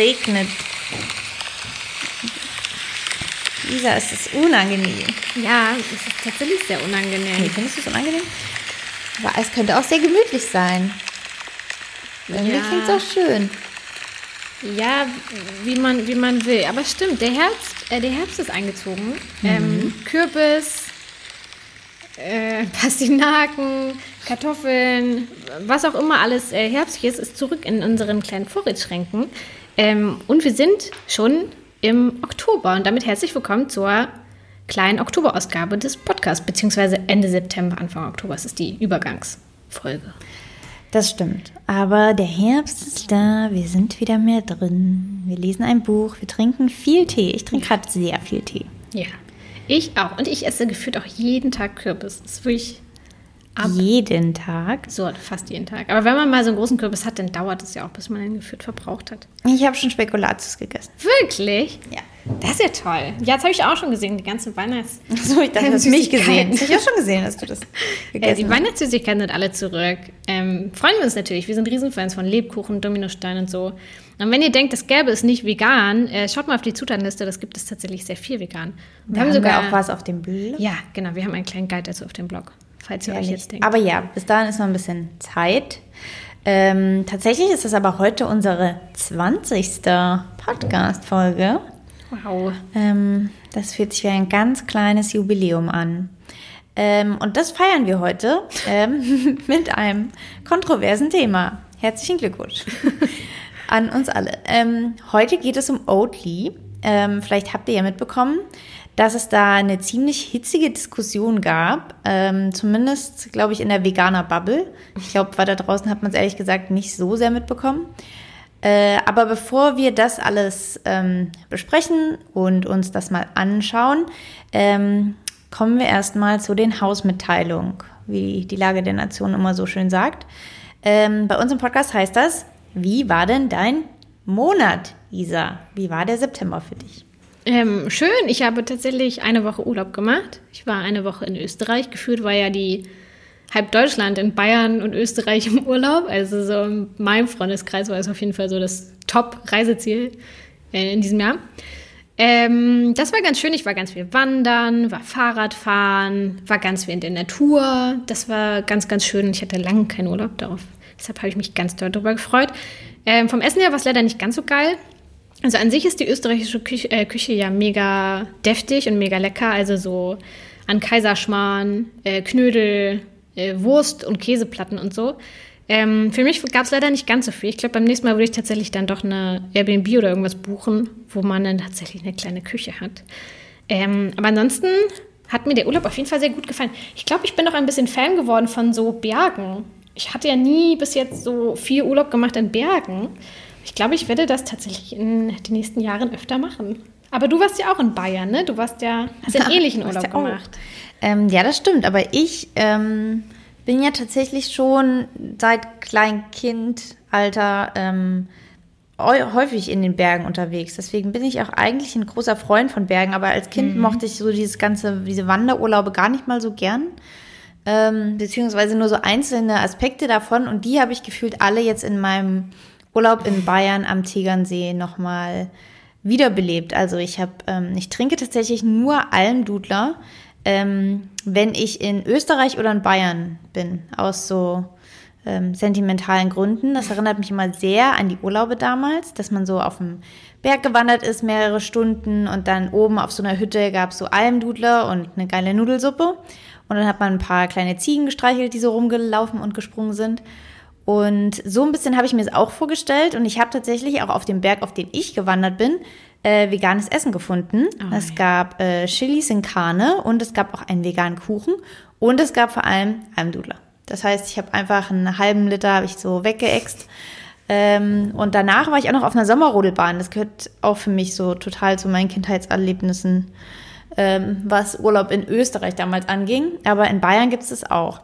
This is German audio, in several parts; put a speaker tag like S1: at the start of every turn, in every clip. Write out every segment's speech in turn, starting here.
S1: regnet. Lisa, es ist unangenehm.
S2: Ja, es ist tatsächlich sehr unangenehm.
S1: Nee, findest du es unangenehm? Aber es könnte auch sehr gemütlich sein. Irgendwie
S2: Ja.
S1: klingt es auch schön.
S2: Ja, wie man, wie man will. Aber stimmt, der Herbst, äh, der Herbst ist eingezogen. Ähm, Kürbis, äh, Pastinaken, Kartoffeln, was auch immer alles äh, herbstlich ist, ist zurück in unseren kleinen Vorratsschränken. Ähm, und wir sind schon im Oktober. Und damit herzlich willkommen zur kleinen Oktoberausgabe des Podcasts, beziehungsweise Ende September, Anfang Oktober. Das ist die Übergangsfolge.
S1: Das stimmt. Aber der Herbst ist da, wir sind wieder mehr drin. Wir lesen ein Buch, wir trinken viel Tee. Ich trinke gerade sehr viel Tee.
S2: Ja, ich auch. Und ich esse gefühlt auch jeden Tag Kürbis. Das ist wirklich ab.
S1: Jeden Tag.
S2: So, fast jeden Tag. Aber wenn man mal so einen großen Kürbis hat, dann dauert es ja auch, bis man ihn gefühlt verbraucht hat.
S1: Ich habe schon Spekulatius gegessen.
S2: Wirklich?
S1: Ja.
S2: Das ist ja toll. Ja, das habe ich auch schon gesehen, die ganze Weihnachts...
S1: So, ich dachte, du hast mich gesehen.
S2: Süßigkeiten.
S1: Ich habe schon gesehen, dass du das
S2: Äh,
S1: gegessen
S2: die
S1: hast.
S2: Weihnachtssüßigkeiten sind alle zurück. Ähm, freuen wir uns natürlich. Wir sind Riesenfans von Lebkuchen, Dominostein und so. Und wenn ihr denkt, das gäbe es nicht vegan, äh, schaut mal auf die Zutatenliste. Das gibt es tatsächlich sehr viel vegan. Und
S1: Da haben wir auch was auf dem Blog.
S2: Ja, genau. Wir haben einen kleinen Guide dazu auf dem Blog. Falls ihr euch jetzt denkt.
S1: Aber ja, bis dahin ist noch ein bisschen Zeit. Ähm, tatsächlich ist es aber heute unsere 20. Podcast-Folge.
S2: wow.
S1: Ähm, das fühlt sich wie ein ganz kleines Jubiläum an. Ähm, und das feiern wir heute ähm, mit einem kontroversen Thema. Herzlichen Glückwunsch an uns alle. Ähm, heute geht es um Oatly. Ähm, vielleicht habt ihr ja mitbekommen, dass es da eine ziemlich hitzige Diskussion gab. Ähm, zumindest, glaube ich, in der Veganer-Bubble. Ich glaube, weiter draußen hat man es ehrlich gesagt nicht so sehr mitbekommen. Äh, aber bevor wir das alles ähm, besprechen und uns das mal anschauen, ähm, kommen wir erstmal zu den Hausmitteilungen, wie die Lage der Nation immer so schön sagt. Ähm, bei uns im Podcast heißt das, wie war denn dein Monat, Isa? Wie war der September für dich?
S2: Ähm, schön, ich habe tatsächlich eine Woche Urlaub gemacht. Ich war eine Woche in Österreich. Gefühlt war ja die halb Deutschland in Bayern und Österreich im Urlaub. Also so in meinem Freundeskreis war es auf jeden Fall so das Top-Reiseziel äh, in diesem Jahr. Ähm, das war ganz schön. Ich war ganz viel wandern, war Fahrradfahren, war ganz viel in der Natur. Das war ganz, ganz schön. Ich hatte lange keinen Urlaub darauf. Deshalb habe ich mich ganz doll darüber gefreut. Ähm, vom Essen her war es leider nicht ganz so geil. Also an sich ist die österreichische Küche, äh, Küche ja mega deftig und mega lecker. Also so an Kaiserschmarrn, äh, Knödel, äh, Wurst und Käseplatten und so. Ähm, für mich gab es leider nicht ganz so viel. Ich glaube, beim nächsten Mal würde ich tatsächlich dann doch eine Airbnb oder irgendwas buchen, wo man dann tatsächlich eine kleine Küche hat. Ähm, aber ansonsten hat mir der Urlaub auf jeden Fall sehr gut gefallen. Ich glaube, ich bin auch ein bisschen Fan geworden von so Bergen. Ich hatte ja nie bis jetzt so viel Urlaub gemacht in Bergen. Ich glaube, ich werde das tatsächlich in den nächsten Jahren öfter machen. Aber du warst ja auch in Bayern, ne? Du warst ja, hast ja einen ähnlichen Urlaub
S1: ja
S2: gemacht.
S1: Ähm, ja, das stimmt. Aber ich ähm, bin ja tatsächlich schon seit Kleinkindalter ähm, häu- häufig in den Bergen unterwegs. Deswegen bin ich auch eigentlich ein großer Freund von Bergen. Aber als Kind mochte ich so dieses ganze, diese Wanderurlaube gar nicht mal so gern. Ähm, beziehungsweise nur so einzelne Aspekte davon. Und die habe ich gefühlt alle jetzt in meinem Urlaub in Bayern am Tegernsee nochmal wiederbelebt. Also ich habe, ähm, ich trinke tatsächlich nur Almdudler, ähm, wenn ich in Österreich oder in Bayern bin, aus so ähm, sentimentalen Gründen. Das erinnert mich immer sehr an die Urlaube damals, dass man so auf dem Berg gewandert ist, mehrere Stunden und dann oben auf so einer Hütte gab es so Almdudler und eine geile Nudelsuppe. Und dann hat man ein paar kleine Ziegen gestreichelt, die so rumgelaufen und gesprungen sind. Und so ein bisschen habe ich mir es auch vorgestellt. Und ich habe tatsächlich auch auf dem Berg, auf den ich gewandert bin, äh, veganes Essen gefunden.
S2: Oh,
S1: es gab äh, Chilis in Karne und es gab auch einen veganen Kuchen. Und es gab vor allem Almdudler. Das heißt, ich habe einfach einen halben Liter habe ich so weggeext. Ähm, und danach war ich auch noch auf einer Sommerrodelbahn. Das gehört auch für mich so total zu meinen Kindheitserlebnissen, ähm, was Urlaub in Österreich damals anging. Aber in Bayern gibt es das auch.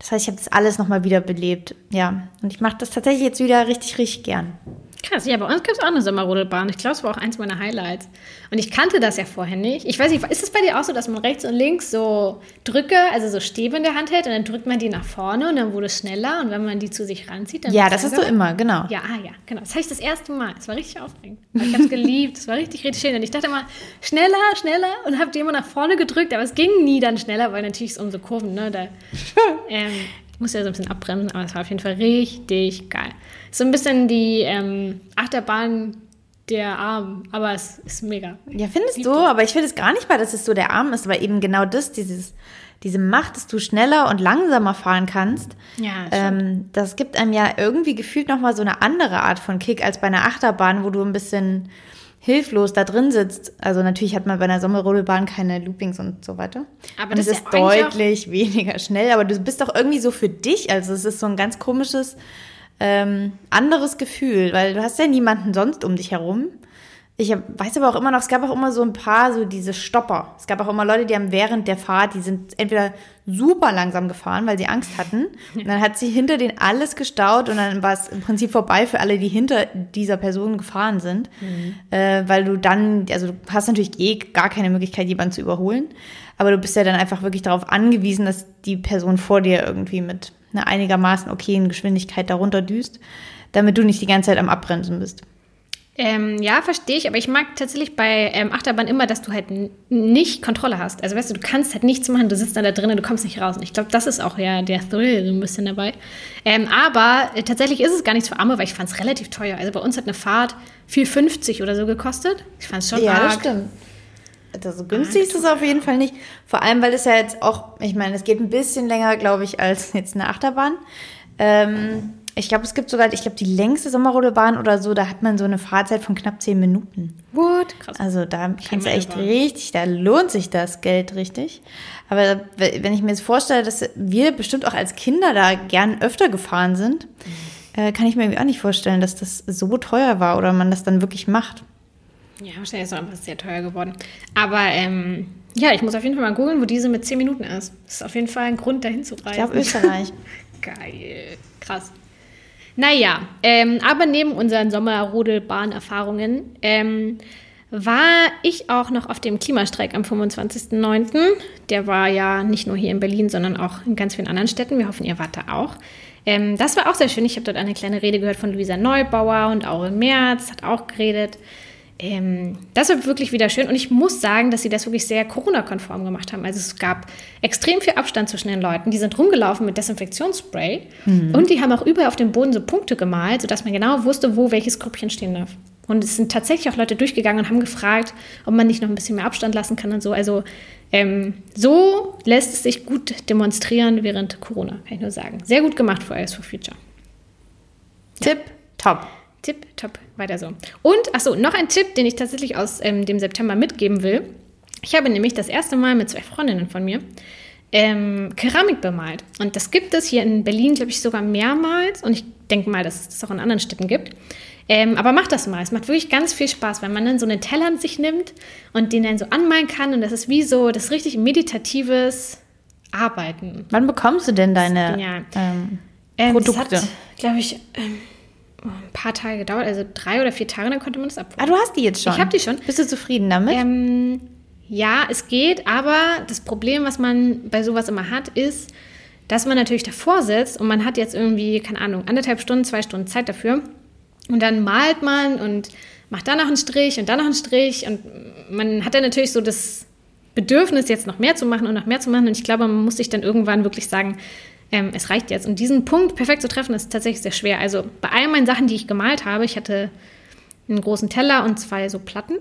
S1: Das heißt, ich habe das alles nochmal wiederbelebt. Ja, und ich mache das tatsächlich jetzt wieder richtig, richtig gern.
S2: Krass, ja, bei uns gibt es auch eine Sommerrodelbahn. Ich glaube, es war auch eins meiner Highlights. Und ich kannte das ja vorher nicht. Ich weiß nicht, ist es bei dir auch so, dass man rechts und links so Drücke, also so Stäbe in der Hand hält und dann drückt man die nach vorne und dann wurde es schneller und wenn man die zu sich ranzieht, dann
S1: Ja, das hast du immer, genau.
S2: Ja, ah, ja, genau. Das habe ich das erste Mal. Es war richtig aufregend. Ich habe es geliebt. Es war richtig, richtig schön. Und ich dachte immer, schneller, schneller und habe die immer nach vorne gedrückt, aber es ging nie dann schneller, weil natürlich so um so Kurven, ne, da ähm, muss ja so ein bisschen abbremsen, aber es war auf jeden Fall richtig geil. So ein bisschen die ähm, Achterbahn der Arm, aber es ist mega.
S1: Ja, findest du? Aber ich finde es gar nicht mal, dass es so der Arm ist, aber eben genau das, dieses, diese Macht, dass du schneller und langsamer fahren kannst.
S2: Ja,
S1: ähm, das gibt einem ja irgendwie gefühlt nochmal so eine andere Art von Kick als bei einer Achterbahn, wo du ein bisschen hilflos da drin sitzt. Also natürlich hat man bei einer Sommerrodelbahn keine Loopings und so weiter.
S2: Aber
S1: und
S2: das
S1: es
S2: ist ja
S1: deutlich weniger schnell, aber du bist doch irgendwie so für dich. Also es ist so ein ganz komisches ähm, anderes Gefühl, weil du hast ja niemanden sonst um dich herum. Ich hab, weiß aber auch immer noch, es gab auch immer so ein paar so diese Stopper. Es gab auch immer Leute, die haben während der Fahrt, die sind entweder super langsam gefahren, weil sie Angst hatten. Und dann hat sie hinter denen alles gestaut und dann war es im Prinzip vorbei für alle, die hinter dieser Person gefahren sind. Äh, weil du dann, also du hast natürlich eh gar keine Möglichkeit, jemanden zu überholen. Aber du bist ja dann einfach wirklich darauf angewiesen, dass die Person vor dir irgendwie mit einer einigermaßen okayen Geschwindigkeit darunter düst, damit du nicht die ganze Zeit am Abbremsen bist.
S2: Ähm, ja, verstehe ich, aber ich mag tatsächlich bei ähm, Achterbahn immer, dass du halt nicht Kontrolle hast. Also weißt du, du kannst halt nichts machen, du sitzt dann da drinnen, du kommst nicht raus. Und ich glaube, das ist auch ja der Thrill so ein bisschen dabei. Ähm, aber äh, tatsächlich ist es gar nichts für Arme, weil ich fand es relativ teuer. Also bei uns hat eine Fahrt 4,50 oder so gekostet. Ich fand es schon
S1: Ja, das
S2: arg.
S1: stimmt. Also günstig ist es auf jeden Fall nicht. Vor allem, weil es ja jetzt auch, ich meine, es geht ein bisschen länger, glaube ich, als jetzt eine Achterbahn. Ähm, ich glaube, es gibt sogar, ich glaube, die längste Sommerrodelbahn oder so, da hat man so eine Fahrzeit von knapp zehn Minuten.
S2: What? Krass.
S1: Also da kannst du echt richtig, da lohnt sich das Geld richtig. Aber wenn ich mir jetzt vorstelle, dass wir bestimmt auch als Kinder da gern öfter gefahren sind, äh, kann ich mir irgendwie auch nicht vorstellen, dass das so teuer war oder man das dann wirklich macht.
S2: Ja, wahrscheinlich ist es einfach sehr teuer geworden. Aber ähm, ja, ich muss auf jeden Fall mal googeln, wo diese mit 10 Minuten ist. Das ist auf jeden Fall ein Grund, dahin zu reisen.
S1: Ich glaube Österreich.
S2: Geil. Krass. Naja, ähm, aber neben unseren Sommerrodelbahn-Erfahrungen ähm, war ich auch noch auf dem Klimastreik am 25.09. Der war ja nicht nur hier in Berlin, sondern auch in ganz vielen anderen Städten. Wir hoffen, ihr wart da auch. Ähm, das war auch sehr schön. Ich habe dort eine kleine Rede gehört von Luisa Neubauer und Aurel Merz hat auch geredet. Ähm, das war wirklich wieder schön und ich muss sagen, dass sie das wirklich sehr Corona-konform gemacht haben. Also es gab extrem viel Abstand zwischen den Leuten. Die sind rumgelaufen mit Desinfektionsspray und die haben auch überall auf dem Boden so Punkte gemalt, sodass man genau wusste, wo welches Grüppchen stehen darf. Und es sind tatsächlich auch Leute durchgegangen und haben gefragt, ob man nicht noch ein bisschen mehr Abstand lassen kann und so. Also ähm, so lässt es sich gut demonstrieren während Corona, kann ich nur sagen. Sehr gut gemacht für Fridays for Future.
S1: Tipp, top.
S2: Tipp, top, weiter so. Und, achso, noch ein Tipp, den ich tatsächlich aus ähm, dem September mitgeben will. Ich habe nämlich das erste Mal mit zwei Freundinnen von mir ähm, Keramik bemalt. Und das gibt es hier in Berlin, glaube ich, sogar mehrmals. Und ich denke mal, dass es das auch in anderen Städten gibt. Ähm, aber macht das mal. Es macht wirklich ganz viel Spaß, weil man dann so einen Teller an sich nimmt und den dann so anmalen kann. Und das ist wie so das richtig meditatives Arbeiten.
S1: Wann bekommst du denn deine ähm,
S2: Ähm,
S1: Produkte?
S2: Das hat, glaube ich, ähm, ein paar Tage gedauert, also drei oder vier Tage, dann konnte man das
S1: Ah,
S2: abholen.
S1: du hast die jetzt schon.
S2: Ich hab die schon.
S1: Bist du zufrieden damit?
S2: Ähm, ja, es geht, aber das Problem, was man bei sowas immer hat, ist, dass man natürlich davor sitzt und man hat jetzt irgendwie, keine Ahnung, anderthalb Stunden, zwei Stunden Zeit dafür. Und dann malt man und macht da noch einen Strich und da noch einen Strich. Und man hat dann natürlich so das Bedürfnis, jetzt noch mehr zu machen und noch mehr zu machen. Und ich glaube, man muss sich dann irgendwann wirklich sagen, ähm, es reicht jetzt. Und diesen Punkt perfekt zu treffen, ist tatsächlich sehr schwer. Also bei all meinen Sachen, die ich gemalt habe, ich hatte einen großen Teller und zwei so Platten,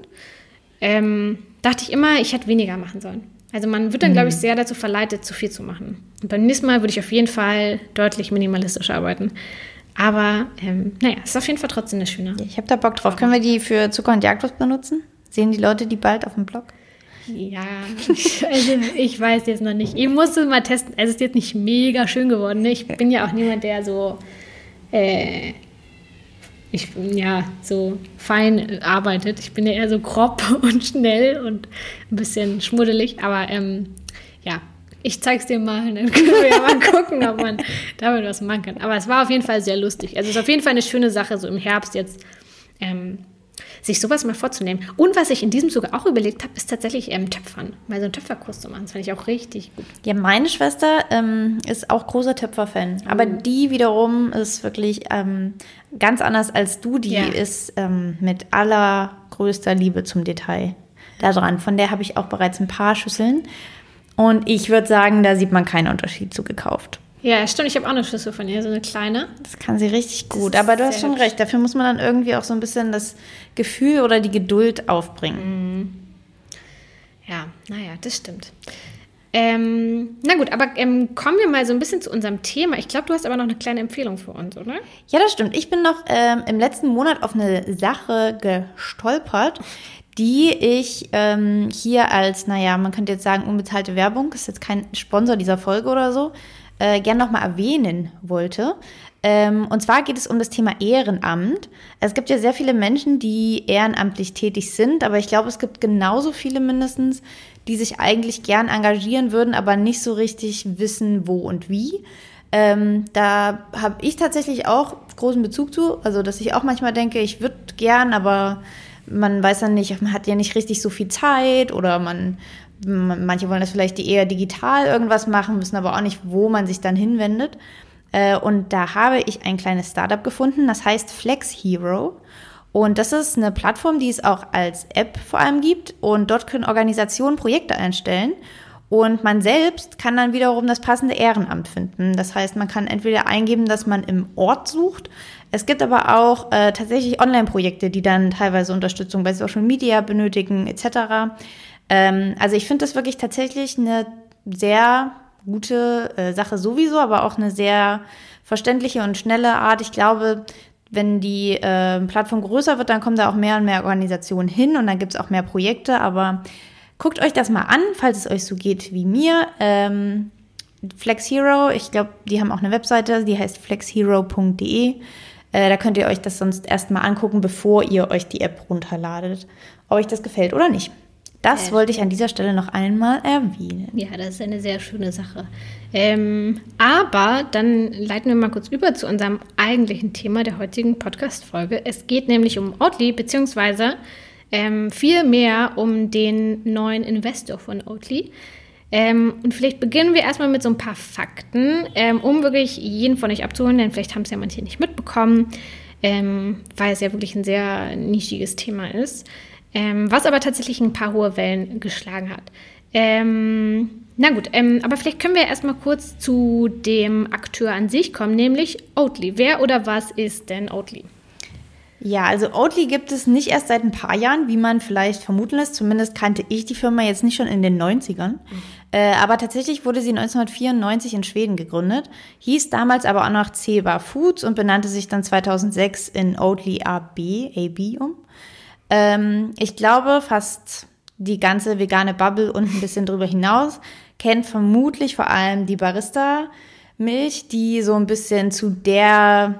S2: ähm, dachte ich immer, ich hätte weniger machen sollen. Also man wird dann, glaube ich, sehr dazu verleitet, zu viel zu machen. Und beim nächsten Mal würde ich auf jeden Fall deutlich minimalistisch arbeiten. Aber ähm, naja, es ist auf jeden Fall trotzdem eine schöne.
S1: ich habe da Bock drauf. Können wir die für Zucker und Jagdwurst benutzen? Sehen die Leute die bald auf dem Blog?
S2: Ja, also ich weiß jetzt noch nicht. Ich muss es mal testen. Also es ist jetzt nicht mega schön geworden. Ne? Ich bin ja auch niemand, der so, äh, ich, ja, so fein arbeitet. Ich bin ja eher so grob und schnell und ein bisschen schmuddelig. Aber ähm, ja, ich zeig's dir mal und dann können wir ja mal gucken, ob man damit was machen kann. Aber es war auf jeden Fall sehr lustig. Also es ist auf jeden Fall eine schöne Sache, so im Herbst jetzt ähm, sich sowas mal vorzunehmen. Und was ich in diesem Zuge auch überlegt habe, ist tatsächlich ähm, Töpfern. Mal so einen Töpferkurs zu machen. Das fand ich auch richtig gut.
S1: Ja, meine Schwester ähm, ist auch großer Töpferfan. Aber
S2: Oh.
S1: die wiederum ist wirklich ähm, ganz anders als du. Die
S2: Ja.
S1: ist ähm, mit allergrößter Liebe zum Detail da dran. Von der habe ich auch bereits ein paar Schüsseln. Und ich würde sagen, da sieht man keinen Unterschied zu gekauft.
S2: Ja, stimmt. Ich habe auch eine Schüssel von ihr, so eine kleine.
S1: Das kann sie richtig gut. Aber du hast schon
S2: hübsch.
S1: recht. Dafür muss man dann irgendwie auch so ein bisschen das Gefühl oder die Geduld aufbringen.
S2: Ja, naja, das stimmt. Ähm, na gut, aber ähm, kommen wir mal so ein bisschen zu unserem Thema. Ich glaube, du hast aber noch eine kleine Empfehlung für uns, oder?
S1: Ja, das stimmt. Ich bin noch ähm, im letzten Monat auf eine Sache gestolpert, die ich ähm, hier als, naja, man könnte jetzt sagen, unbezahlte Werbung, ist jetzt kein Sponsor dieser Folge oder so, äh, gern nochmal erwähnen wollte. Ähm, und zwar geht es um das Thema Ehrenamt. Es gibt ja sehr viele Menschen, die ehrenamtlich tätig sind, aber ich glaube, es gibt genauso viele mindestens, die sich eigentlich gern engagieren würden, aber nicht so richtig wissen, wo und wie. Ähm, da habe ich tatsächlich auch großen Bezug zu. Also, dass ich auch manchmal denke, ich würde gern, aber man weiß dann nicht, man hat ja nicht richtig so viel Zeit oder man, man manche wollen das vielleicht eher digital irgendwas machen, wissen aber auch nicht, wo man sich dann hinwendet. Äh, und da habe ich ein kleines Startup gefunden, das heißt Flex Hero. Und das ist eine Plattform, die es auch als App vor allem gibt. Und dort können Organisationen Projekte einstellen. Und man selbst kann dann wiederum das passende Ehrenamt finden. Das heißt, man kann entweder eingeben, dass man im Ort sucht. Es gibt aber auch äh, tatsächlich Online-Projekte, die dann teilweise Unterstützung bei Social Media benötigen, etc. Ähm, also ich finde das wirklich tatsächlich eine sehr gute äh, Sache sowieso, aber auch eine sehr verständliche und schnelle Art. Ich glaube, wenn die äh, Plattform größer wird, dann kommen da auch mehr und mehr Organisationen hin und dann gibt es auch mehr Projekte. Aber guckt euch das mal an, falls es euch so geht wie mir. Ähm, Flex Hero, ich glaube, die haben auch eine Webseite, die heißt flexhero.de. Äh, da könnt ihr euch das sonst erstmal angucken, bevor ihr euch die App runterladet, ob euch das gefällt oder nicht. Das
S2: Sehr
S1: wollte ich an dieser Stelle noch einmal erwähnen.
S2: Ja, das ist eine sehr schöne Sache. Ähm, aber dann leiten wir mal kurz über zu unserem eigentlichen Thema der heutigen Podcast-Folge. Es geht nämlich um Oatly, beziehungsweise ähm, viel mehr um den neuen Investor von Oatly. Ähm, und vielleicht beginnen wir erstmal mit so ein paar Fakten, ähm, um wirklich jeden von euch abzuholen, denn vielleicht haben es ja manche nicht mitbekommen, ähm, weil es ja wirklich ein sehr nischiges Thema ist, ähm, was aber tatsächlich ein paar hohe Wellen geschlagen hat. Ähm, na gut, ähm, aber vielleicht können wir erstmal kurz zu dem Akteur an sich kommen, nämlich Oatly. Wer oder was ist denn Oatly?
S1: Ja, also Oatly gibt es nicht erst seit ein paar Jahren, wie man vielleicht vermuten lässt. Zumindest kannte ich die Firma jetzt nicht schon in den 90ern. Äh, aber tatsächlich wurde sie 1994 in Schweden gegründet, hieß damals aber auch noch Ceba Foods und benannte sich dann 2006 in Oatly AB, AB um. Ähm, ich glaube, fast die ganze vegane Bubble und ein bisschen drüber hinaus kennt vermutlich vor allem die Barista-Milch, die so ein bisschen zu der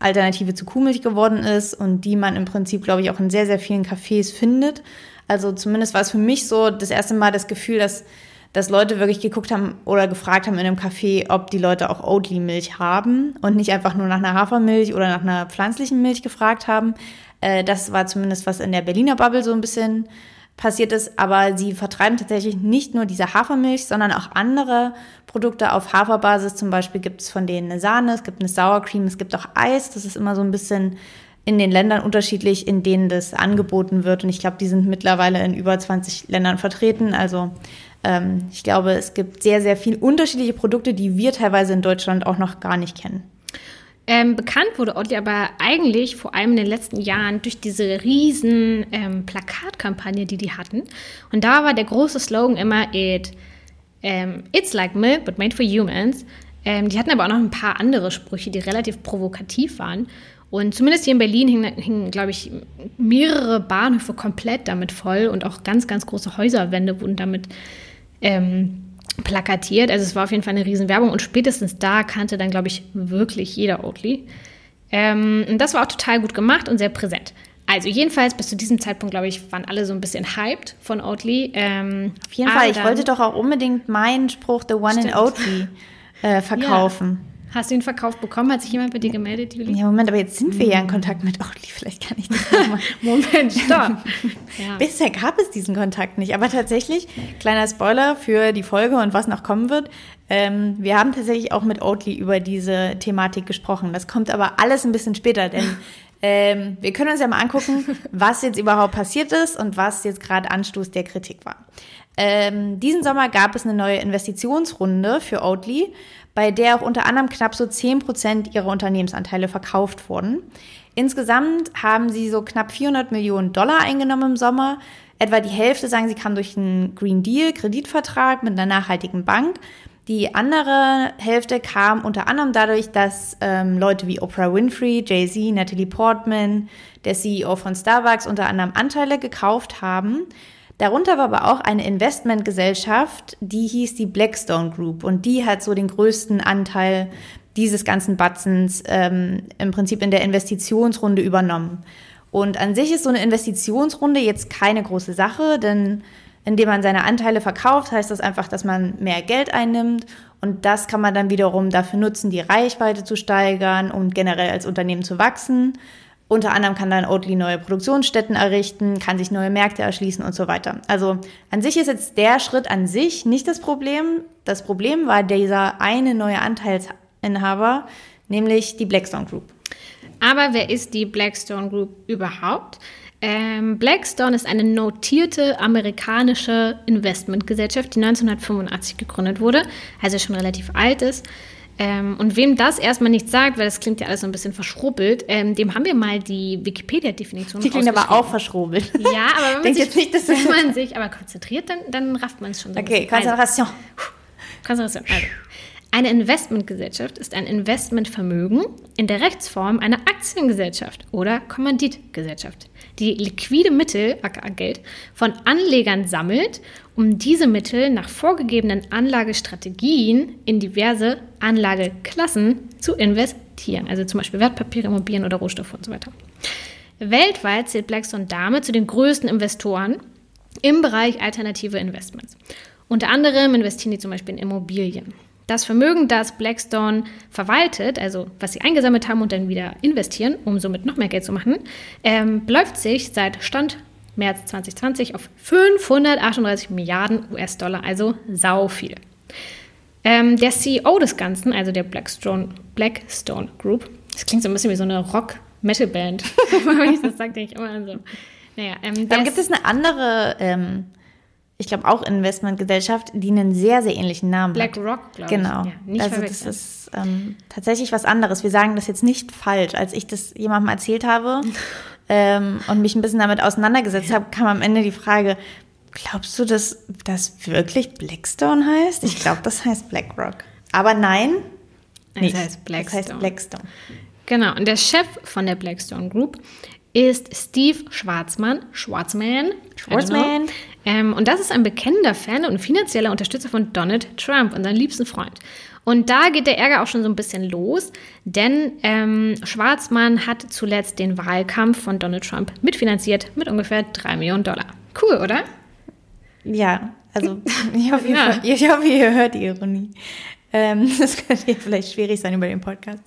S1: Alternative zu Kuhmilch geworden ist und die man im Prinzip, glaube ich, auch in sehr, sehr vielen Cafés findet. Also zumindest war es für mich so das erste Mal das Gefühl, dass, dass Leute wirklich geguckt haben oder gefragt haben in einem Café, ob die Leute auch Oatly-Milch haben und nicht einfach nur nach einer Hafermilch oder nach einer pflanzlichen Milch gefragt haben. Äh, das war zumindest, was in der Berliner Bubble so ein bisschen passiert ist, aber sie vertreiben tatsächlich nicht nur diese Hafermilch, sondern auch andere Produkte auf Haferbasis. Zum Beispiel gibt es von denen eine Sahne, es gibt eine Sour Cream, es gibt auch Eis. Das ist immer so ein bisschen in den Ländern unterschiedlich, in denen das angeboten wird. Und ich glaube, die sind mittlerweile in über 20 Ländern vertreten. Also ähm, ich glaube, es gibt sehr, sehr viele unterschiedliche Produkte, die wir teilweise in Deutschland auch noch gar nicht kennen.
S2: Ähm, bekannt wurde Oatly aber eigentlich vor allem in den letzten Jahren durch diese riesen ähm, Plakatkampagne, die die hatten. Und da war der große Slogan immer It, ähm, It's like milk, but made for humans. Ähm, die hatten aber auch noch ein paar andere Sprüche, die relativ provokativ waren. Und zumindest hier in Berlin hingen, hingen glaube ich, mehrere Bahnhöfe komplett damit voll und auch ganz, ganz große Häuserwände wurden damit ähm, plakatiert. Also es war auf jeden Fall eine Riesenwerbung und spätestens da kannte dann, glaube ich, wirklich jeder Oatly. Ähm, und das war auch total gut gemacht und sehr präsent. Also jedenfalls bis zu diesem Zeitpunkt, glaube ich, waren alle so ein bisschen hyped von Oatly. Ähm,
S1: Auf jeden Fall, ich wollte doch auch unbedingt meinen Spruch The One in
S2: Stimmt.
S1: Oatly äh, verkaufen.
S2: Hast du ihn verkauft bekommen? Hat sich jemand bei dir gemeldet,
S1: Juli? Ja, Moment, aber jetzt sind wir ja in Kontakt mit Oatly. Vielleicht kann ich das nochmal.
S2: Moment, stopp. ja.
S1: Bisher gab es diesen Kontakt nicht. Aber tatsächlich, kleiner Spoiler für die Folge und was noch kommen wird. Ähm, wir haben tatsächlich auch mit Oatly über diese Thematik gesprochen. Das kommt aber alles ein bisschen später, denn ähm, wir können uns ja mal angucken, was jetzt überhaupt passiert ist und was jetzt gerade Anstoß der Kritik war. Ähm, diesen Sommer gab es eine neue Investitionsrunde für Oatly, bei der auch unter anderem knapp so 10% ihrer Unternehmensanteile verkauft wurden. Insgesamt haben sie so knapp 400 Millionen Dollar eingenommen im Sommer. Etwa die Hälfte sagen sie kam durch einen Green Deal, Kreditvertrag mit einer nachhaltigen Bank. Die andere Hälfte kam unter anderem dadurch, dass ähm, Leute wie Oprah Winfrey, Jay-Z, Natalie Portman, der CEO von Starbucks unter anderem Anteile gekauft haben. Darunter war aber auch eine Investmentgesellschaft, die hieß die Blackstone Group und die hat so den größten Anteil dieses ganzen Batzens ähm, im Prinzip in der Investitionsrunde übernommen. Und an sich ist so eine Investitionsrunde jetzt keine große Sache, denn indem man seine Anteile verkauft, heißt das einfach, dass man mehr Geld einnimmt und das kann man dann wiederum dafür nutzen, die Reichweite zu steigern und generell als Unternehmen zu wachsen. Unter anderem kann dann Oatly neue Produktionsstätten errichten, kann sich neue Märkte erschließen und so weiter. Also an sich ist jetzt der Schritt an sich nicht das Problem. Das Problem war dieser eine neue Anteilsinhaber, nämlich die Blackstone Group.
S2: Aber wer ist die Blackstone Group überhaupt? Ähm, Blackstone ist eine notierte amerikanische Investmentgesellschaft, die 1985 gegründet wurde, also schon relativ alt ist. Ähm, und wem das erstmal nicht sagt, weil das klingt ja alles so ein bisschen verschrubbelt, ähm, dem haben wir mal die Wikipedia-Definition
S1: Die klingt aber auch verschrubbelt.
S2: Ja, aber wenn man, sich, nicht, wenn man sich aber konzentriert, dann, dann rafft man es schon so
S1: Okay, Konzentration.
S2: Also, Konzentration. Also, eine Investmentgesellschaft ist ein Investmentvermögen in der Rechtsform einer Aktiengesellschaft oder Kommanditgesellschaft, die liquide Mittel, aka Geld, von Anlegern sammelt, um diese Mittel nach vorgegebenen Anlagestrategien in diverse Anlageklassen zu investieren, also zum Beispiel Wertpapiere, Immobilien oder Rohstoffe und so weiter. Weltweit zählt Blackstone damit zu den größten Investoren im Bereich alternative Investments. Unter anderem investieren die zum Beispiel in Immobilien. Das Vermögen, das Blackstone verwaltet, also was sie eingesammelt haben und dann wieder investieren, um somit noch mehr Geld zu machen, ähm, beläuft sich seit Stand März 2020 auf 538 Milliarden US-Dollar, also sau viel. Ähm, der CEO des Ganzen, also der Blackstone, Blackstone Group, das klingt so ein bisschen wie so eine Rock-Metal-Band. Wenn ich das sage, denke ich immer an so.
S1: Naja, ähm, Dann gibt es eine andere ähm, ich glaube auch Investmentgesellschaft, die einen sehr, sehr ähnlichen Namen
S2: Black
S1: hat.
S2: Rock, glaube
S1: genau. ich. Genau. Ja, also das ist ähm, tatsächlich was anderes. Wir sagen das jetzt nicht falsch. Als ich das jemandem erzählt habe ähm, und mich ein bisschen damit auseinandergesetzt habe, kam am Ende die Frage, glaubst du, dass das wirklich Blackstone heißt? Ich glaube, das heißt BlackRock. Aber nein,
S2: nicht. Das heißt Blackstone.
S1: Das heißt Blackstone.
S2: Genau. Und der Chef von der Blackstone Group ist Steve Schwarzmann. Schwarzman.
S1: Schwarzman.
S2: Ähm, und das ist ein bekennender Fan und finanzieller Unterstützer von Donald Trump, unseren liebsten Freund. Und da geht der Ärger auch schon so ein bisschen los, denn ähm, Schwarzmann hat zuletzt den Wahlkampf von Donald Trump mitfinanziert mit ungefähr 3 Millionen Dollar. Cool, oder?
S1: Ja, also ich hoffe, ja. Ihr, ich hoffe ihr hört die Ironie. Ähm, das könnte hier vielleicht schwierig sein über den Podcast.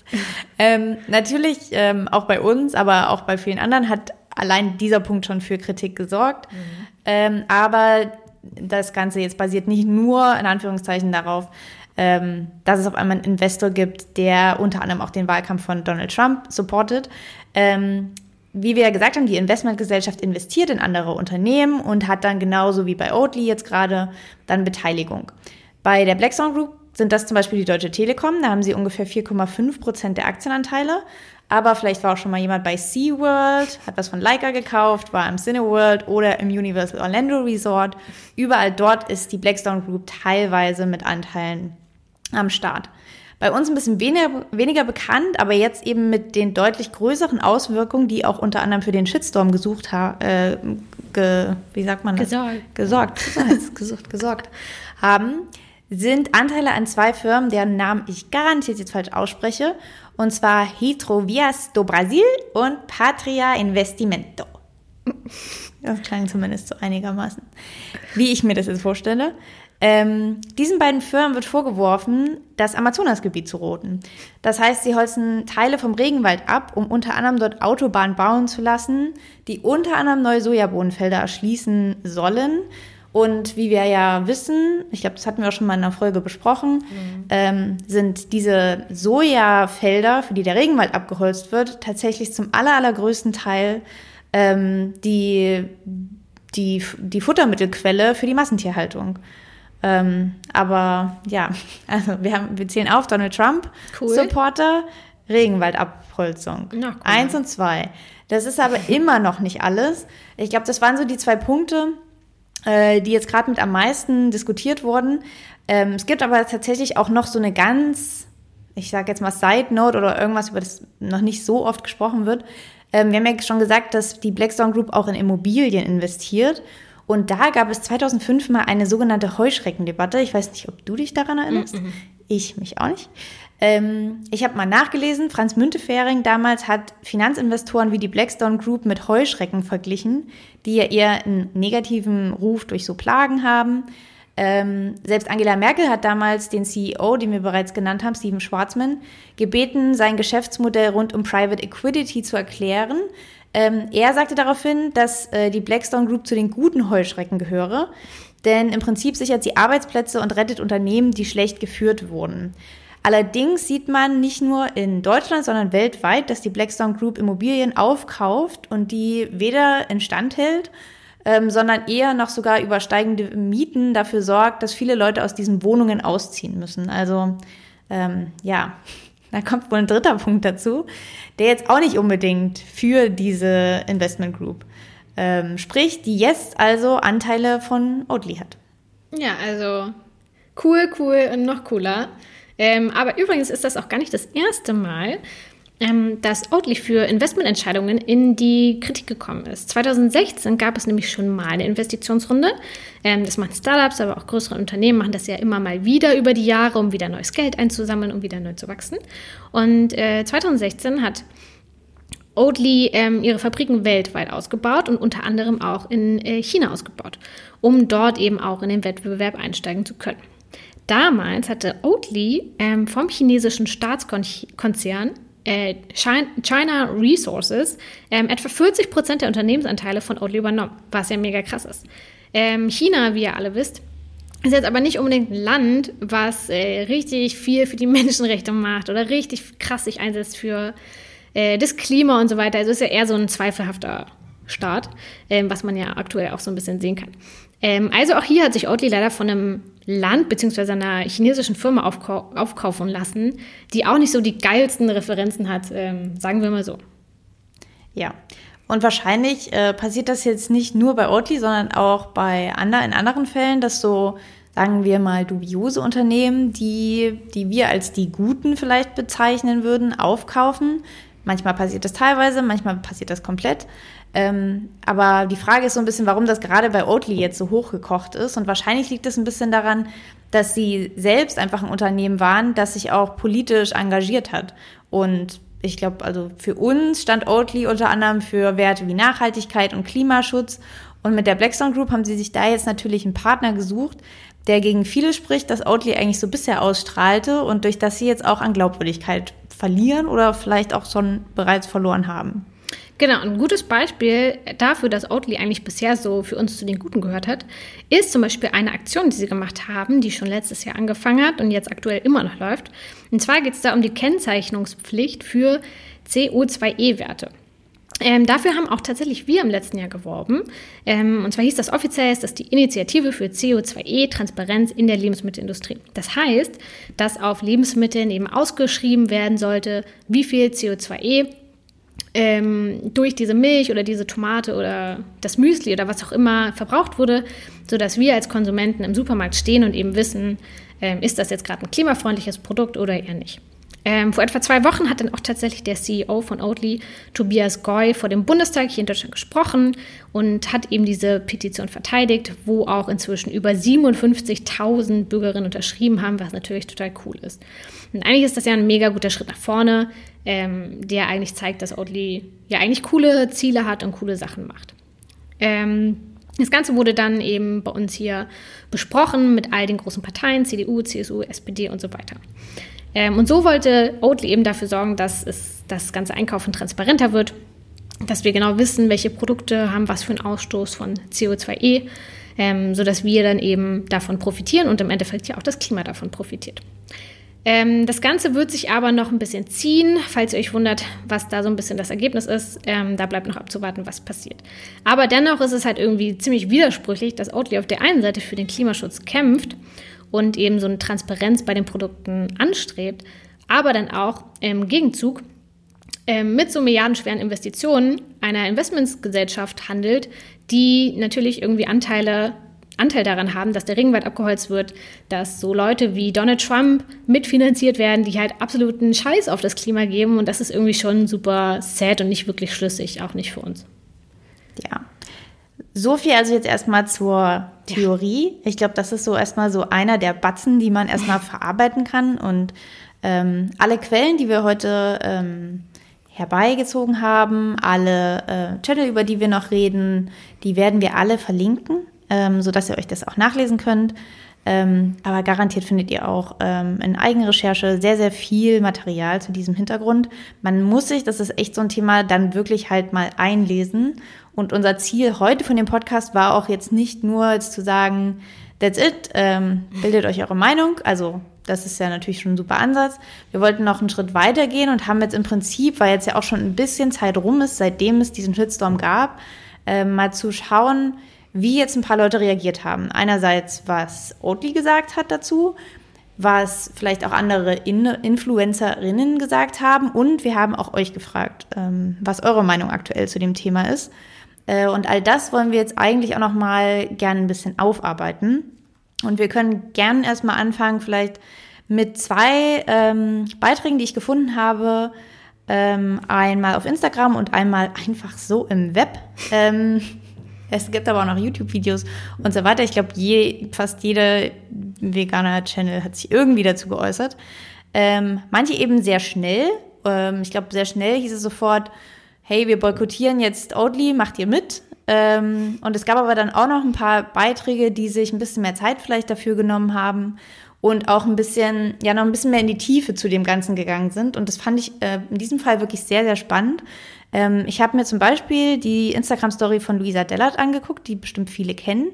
S1: Ähm, natürlich ähm, auch bei uns, aber auch bei vielen anderen hat allein dieser Punkt schon für Kritik gesorgt. Mhm. Ähm, aber das Ganze jetzt basiert nicht nur in Anführungszeichen darauf, ähm, dass es auf einmal einen Investor gibt, der unter anderem auch den Wahlkampf von Donald Trump supportet. Ähm, wie wir ja gesagt haben, die Investmentgesellschaft investiert in andere Unternehmen und hat dann genauso wie bei Oatly jetzt gerade dann Beteiligung. Bei der Blackstone Group sind das zum Beispiel die Deutsche Telekom, da haben sie ungefähr 4,5 Prozent der Aktienanteile. Aber vielleicht war auch schon mal jemand bei SeaWorld, hat was von Leica gekauft, war im Cineworld oder im Universal Orlando Resort. Überall dort ist die Blackstone Group teilweise mit Anteilen am Start. Bei uns ein bisschen weniger, weniger bekannt, aber jetzt eben mit den deutlich größeren Auswirkungen, die auch unter anderem für den Shitstorm gesucht haben, äh, ge, wie sagt man das?
S2: Gesorgt.
S1: Gesorgt. gesucht, gesorgt haben, sind Anteile an zwei Firmen, deren Namen ich garantiert jetzt falsch ausspreche und zwar Hidrovias do Brasil und Patria Investimento. Das klang zumindest so einigermaßen, wie ich mir das jetzt vorstelle. Ähm, diesen beiden Firmen wird vorgeworfen, das Amazonasgebiet zu roten. Das heißt, sie holzen Teile vom Regenwald ab, um unter anderem dort Autobahnen bauen zu lassen, die unter anderem neue Sojabohnenfelder erschließen sollen. Und wie wir ja wissen, ich glaube, das hatten wir auch schon mal in einer Folge besprochen, mhm. ähm, sind diese Sojafelder, für die der Regenwald abgeholzt wird, tatsächlich zum aller, allergrößten Teil ähm, die, die, die Futtermittelquelle für die Massentierhaltung. Ähm, aber ja, also wir, haben, wir zählen auf Donald Trump, cool. Supporter, Regenwaldabholzung. Na, cool. Eins und zwei. Das ist aber immer noch nicht alles. Ich glaube, das waren so die zwei Punkte, äh, die jetzt gerade mit am meisten diskutiert wurden. Ähm, es gibt aber tatsächlich auch noch so eine ganz, ich sage jetzt mal Side Note oder irgendwas, über das noch nicht so oft gesprochen wird. Ähm, wir haben ja schon gesagt, dass die Blackstone Group auch in Immobilien investiert. Und da gab es 2005 mal eine sogenannte Heuschreckendebatte. Ich weiß nicht, ob du dich daran erinnerst. Mm -mm. Ich mich auch nicht. Ähm, ich habe mal nachgelesen, Franz Müntefering damals hat Finanzinvestoren wie die Blackstone Group mit Heuschrecken verglichen, die ja eher einen negativen Ruf durch so Plagen haben. Ähm, selbst Angela Merkel hat damals den CEO, den wir bereits genannt haben, Steven Schwarzman, gebeten, sein Geschäftsmodell rund um Private Equity zu erklären. Ähm, er sagte daraufhin, dass äh, die Blackstone Group zu den guten Heuschrecken gehöre, denn im Prinzip sichert sie Arbeitsplätze und rettet Unternehmen, die schlecht geführt wurden. Allerdings sieht man nicht nur in Deutschland, sondern weltweit, dass die Blackstone Group Immobilien aufkauft und die weder instand hält, ähm, sondern eher noch sogar über steigende Mieten dafür sorgt, dass viele Leute aus diesen Wohnungen ausziehen müssen. Also ähm, ja, da kommt wohl ein dritter Punkt dazu, der jetzt auch nicht unbedingt für diese Investment Group ähm, spricht, die jetzt also Anteile von Oatly hat.
S2: Ja, also cool, cool und noch cooler. Ähm, aber übrigens ist das auch gar nicht das erste Mal, ähm, dass Oatly für Investmententscheidungen in die Kritik gekommen ist. 2016 gab es nämlich schon mal eine Investitionsrunde. Ähm, das machen Startups, aber auch größere Unternehmen machen das ja immer mal wieder über die Jahre, um wieder neues Geld einzusammeln, um wieder neu zu wachsen. Und äh, 2016 hat Oatly ähm, ihre Fabriken weltweit ausgebaut und unter anderem auch in äh, China ausgebaut, um dort eben auch in den Wettbewerb einsteigen zu können. Damals hatte Oatly ähm, vom chinesischen Staatskonzern äh, China Resources ähm, etwa 40 Prozent der Unternehmensanteile von Oatly übernommen, was ja mega krass ist. Ähm, China, wie ihr alle wisst, ist jetzt aber nicht unbedingt ein Land, was äh, richtig viel für die Menschenrechte macht oder richtig krass sich einsetzt für äh, das Klima und so weiter. Also ist ja eher so ein zweifelhafter Staat, ähm, was man ja aktuell auch so ein bisschen sehen kann. Ähm, also auch hier hat sich Oatly leider von einem Land bzw. einer chinesischen Firma aufkau aufkaufen lassen, die auch nicht so die geilsten Referenzen hat, ähm, sagen wir mal so.
S1: Ja, und wahrscheinlich äh, passiert das jetzt nicht nur bei Oatly, sondern auch bei ander in anderen Fällen, dass so, sagen wir mal, dubiose Unternehmen, die, die wir als die Guten vielleicht bezeichnen würden, aufkaufen. Manchmal passiert das teilweise, manchmal passiert das komplett. Ähm, aber die Frage ist so ein bisschen, warum das gerade bei Oatly jetzt so hochgekocht ist. Und wahrscheinlich liegt es ein bisschen daran, dass sie selbst einfach ein Unternehmen waren, das sich auch politisch engagiert hat. Und ich glaube, also für uns stand Oatly unter anderem für Werte wie Nachhaltigkeit und Klimaschutz. Und mit der Blackstone Group haben sie sich da jetzt natürlich einen Partner gesucht, der gegen viele spricht, dass Oatly eigentlich so bisher ausstrahlte und durch das sie jetzt auch an Glaubwürdigkeit verlieren oder vielleicht auch schon bereits verloren haben.
S2: Genau, ein gutes Beispiel dafür, dass Oatly eigentlich bisher so für uns zu den Guten gehört hat, ist zum Beispiel eine Aktion, die sie gemacht haben, die schon letztes Jahr angefangen hat und jetzt aktuell immer noch läuft. Und zwar geht es da um die Kennzeichnungspflicht für CO2e-Werte. Ähm, dafür haben auch tatsächlich wir im letzten Jahr geworben. Ähm, und zwar hieß das offiziell, ist das die Initiative für CO2e-Transparenz in der Lebensmittelindustrie. Das heißt, dass auf Lebensmitteln eben ausgeschrieben werden sollte, wie viel CO2e ähm, durch diese Milch oder diese Tomate oder das Müsli oder was auch immer verbraucht wurde, sodass wir als Konsumenten im Supermarkt stehen und eben wissen, ähm, ist das jetzt gerade ein klimafreundliches Produkt oder eher nicht. Ähm, vor etwa zwei Wochen hat dann auch tatsächlich der CEO von Oatly, Tobias Goy, vor dem Bundestag hier in Deutschland gesprochen und hat eben diese Petition verteidigt, wo auch inzwischen über 57.000 Bürgerinnen unterschrieben haben, was natürlich total cool ist. Und eigentlich ist das ja ein mega guter Schritt nach vorne, ähm, der eigentlich zeigt, dass Oatly ja eigentlich coole Ziele hat und coole Sachen macht. Ähm, das Ganze wurde dann eben bei uns hier besprochen mit all den großen Parteien, CDU, CSU, SPD und so weiter. Ähm, und so wollte Oatly eben dafür sorgen, dass es, das ganze Einkaufen transparenter wird, dass wir genau wissen, welche Produkte haben was für einen Ausstoß von CO2e, ähm, sodass wir dann eben davon profitieren und im Endeffekt ja auch das Klima davon profitiert. Ähm, das Ganze wird sich aber noch ein bisschen ziehen, falls ihr euch wundert, was da so ein bisschen das Ergebnis ist. Ähm, da bleibt noch abzuwarten, was passiert. Aber dennoch ist es halt irgendwie ziemlich widersprüchlich, dass Oatly auf der einen Seite für den Klimaschutz kämpft und eben so eine Transparenz bei den Produkten anstrebt, aber dann auch im Gegenzug ähm, mit so milliardenschweren Investitionen einer Investmentsgesellschaft handelt, die natürlich irgendwie Anteile Anteil daran haben, dass der Regenwald abgeholzt wird, dass so Leute wie Donald Trump mitfinanziert werden, die halt absoluten Scheiß auf das Klima geben. Und das ist irgendwie schon super sad und nicht wirklich schlüssig, auch nicht für uns.
S1: Ja. So viel also jetzt erstmal zur Theorie. Ich glaube, das ist so erstmal so einer der Batzen, die man erstmal verarbeiten kann. Und ähm, alle Quellen, die wir heute ähm, herbeigezogen haben, alle äh, Channel, über die wir noch reden, die werden wir alle verlinken ähm, sodass ihr euch das auch nachlesen könnt. Ähm, aber garantiert findet ihr auch ähm, in Eigenrecherche sehr, sehr viel Material zu diesem Hintergrund. Man muss sich, das ist echt so ein Thema, dann wirklich halt mal einlesen. Und unser Ziel heute von dem Podcast war auch jetzt nicht nur jetzt zu sagen, that's it, ähm, bildet euch eure Meinung. Also das ist ja natürlich schon ein super Ansatz. Wir wollten noch einen Schritt weiter gehen und haben jetzt im Prinzip, weil jetzt ja auch schon ein bisschen Zeit rum ist, seitdem es diesen Shitstorm gab, äh, mal zu schauen, wie jetzt ein paar Leute reagiert haben. Einerseits, was Oatly gesagt hat dazu, was vielleicht auch andere In Influencerinnen gesagt haben und wir haben auch euch gefragt, ähm, was eure Meinung aktuell zu dem Thema ist. Äh, und all das wollen wir jetzt eigentlich auch noch mal gerne ein bisschen aufarbeiten. Und wir können gern erstmal anfangen, vielleicht mit zwei ähm, Beiträgen, die ich gefunden habe. Ähm, einmal auf Instagram und einmal einfach so im Web. Ähm, es gibt aber auch noch YouTube-Videos und so weiter. Ich glaube, je, fast jeder Veganer-Channel hat sich irgendwie dazu geäußert. Ähm, manche eben sehr schnell. Ähm, ich glaube, sehr schnell hieß es sofort, hey, wir boykottieren jetzt Oatly, macht ihr mit? Ähm, und es gab aber dann auch noch ein paar Beiträge, die sich ein bisschen mehr Zeit vielleicht dafür genommen haben und auch ein bisschen, ja, noch ein bisschen mehr in die Tiefe zu dem Ganzen gegangen sind. Und das fand ich äh, in diesem Fall wirklich sehr, sehr spannend. Ähm, ich habe mir zum Beispiel die Instagram-Story von Luisa Dellert angeguckt, die bestimmt viele kennen.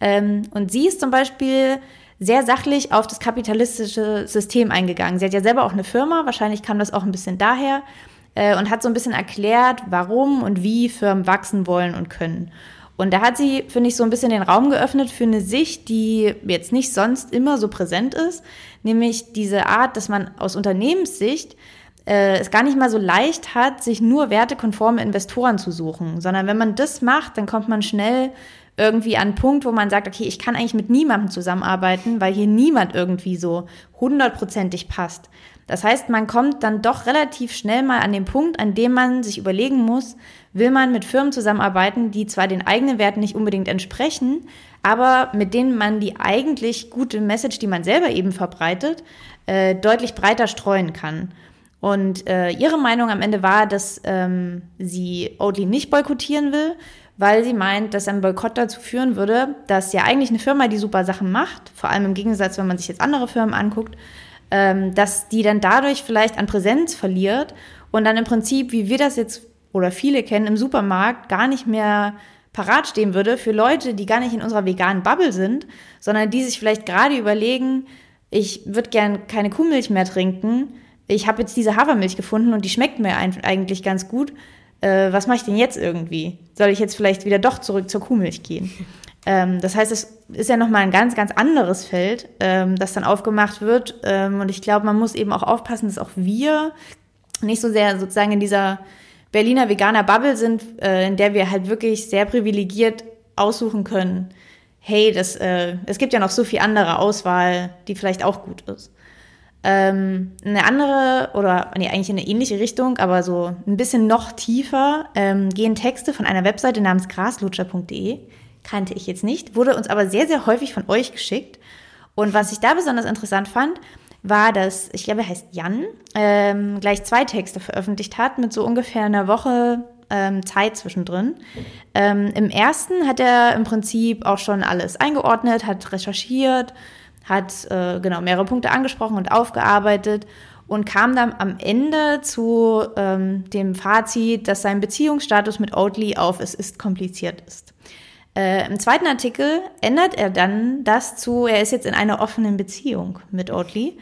S1: Ähm, und sie ist zum Beispiel sehr sachlich auf das kapitalistische System eingegangen. Sie hat ja selber auch eine Firma, wahrscheinlich kam das auch ein bisschen daher äh, und hat so ein bisschen erklärt, warum und wie Firmen wachsen wollen und können. Und da hat sie, finde ich, so ein bisschen den Raum geöffnet für eine Sicht, die jetzt nicht sonst immer so präsent ist, nämlich diese Art, dass man aus Unternehmenssicht äh, es gar nicht mal so leicht hat, sich nur wertekonforme Investoren zu suchen, sondern wenn man das macht, dann kommt man schnell irgendwie an einen Punkt, wo man sagt, okay, ich kann eigentlich mit niemandem zusammenarbeiten, weil hier niemand irgendwie so hundertprozentig passt. Das heißt, man kommt dann doch relativ schnell mal an den Punkt, an dem man sich überlegen muss, will man mit Firmen zusammenarbeiten, die zwar den eigenen Werten nicht unbedingt entsprechen, aber mit denen man die eigentlich gute Message, die man selber eben verbreitet, äh, deutlich breiter streuen kann. Und äh, ihre Meinung am Ende war, dass ähm, sie Oatly nicht boykottieren will, weil sie meint, dass ein Boykott dazu führen würde, dass ja eigentlich eine Firma, die super Sachen macht, vor allem im Gegensatz, wenn man sich jetzt andere Firmen anguckt, ähm, dass die dann dadurch vielleicht an Präsenz verliert und dann im Prinzip, wie wir das jetzt oder viele kennen, im Supermarkt gar nicht mehr parat stehen würde für Leute, die gar nicht in unserer veganen Bubble sind, sondern die sich vielleicht gerade überlegen, ich würde gern keine Kuhmilch mehr trinken, ich habe jetzt diese Hafermilch gefunden und die schmeckt mir eigentlich ganz gut. Äh, was mache ich denn jetzt irgendwie? Soll ich jetzt vielleicht wieder doch zurück zur Kuhmilch gehen? Ähm, das heißt, es ist ja nochmal ein ganz, ganz anderes Feld, ähm, das dann aufgemacht wird. Ähm, und ich glaube, man muss eben auch aufpassen, dass auch wir nicht so sehr sozusagen in dieser Berliner veganer Bubble sind, äh, in der wir halt wirklich sehr privilegiert aussuchen können, hey, das, äh, es gibt ja noch so viel andere Auswahl, die vielleicht auch gut ist. Ähm, eine andere oder nee, eigentlich in eine ähnliche Richtung, aber so ein bisschen noch tiefer ähm, gehen Texte von einer Webseite namens graslutscher.de. Kannte ich jetzt nicht, wurde uns aber sehr, sehr häufig von euch geschickt. Und was ich da besonders interessant fand, war, dass, ich glaube, er heißt Jan, ähm, gleich zwei Texte veröffentlicht hat mit so ungefähr einer Woche ähm, Zeit zwischendrin. Ähm, Im ersten hat er im Prinzip auch schon alles eingeordnet, hat recherchiert, hat äh, genau mehrere Punkte angesprochen und aufgearbeitet und kam dann am Ende zu ähm, dem Fazit, dass sein Beziehungsstatus mit Oatly auf es ist kompliziert ist. Äh, Im zweiten Artikel ändert er dann das zu, er ist jetzt in einer offenen Beziehung mit Oatly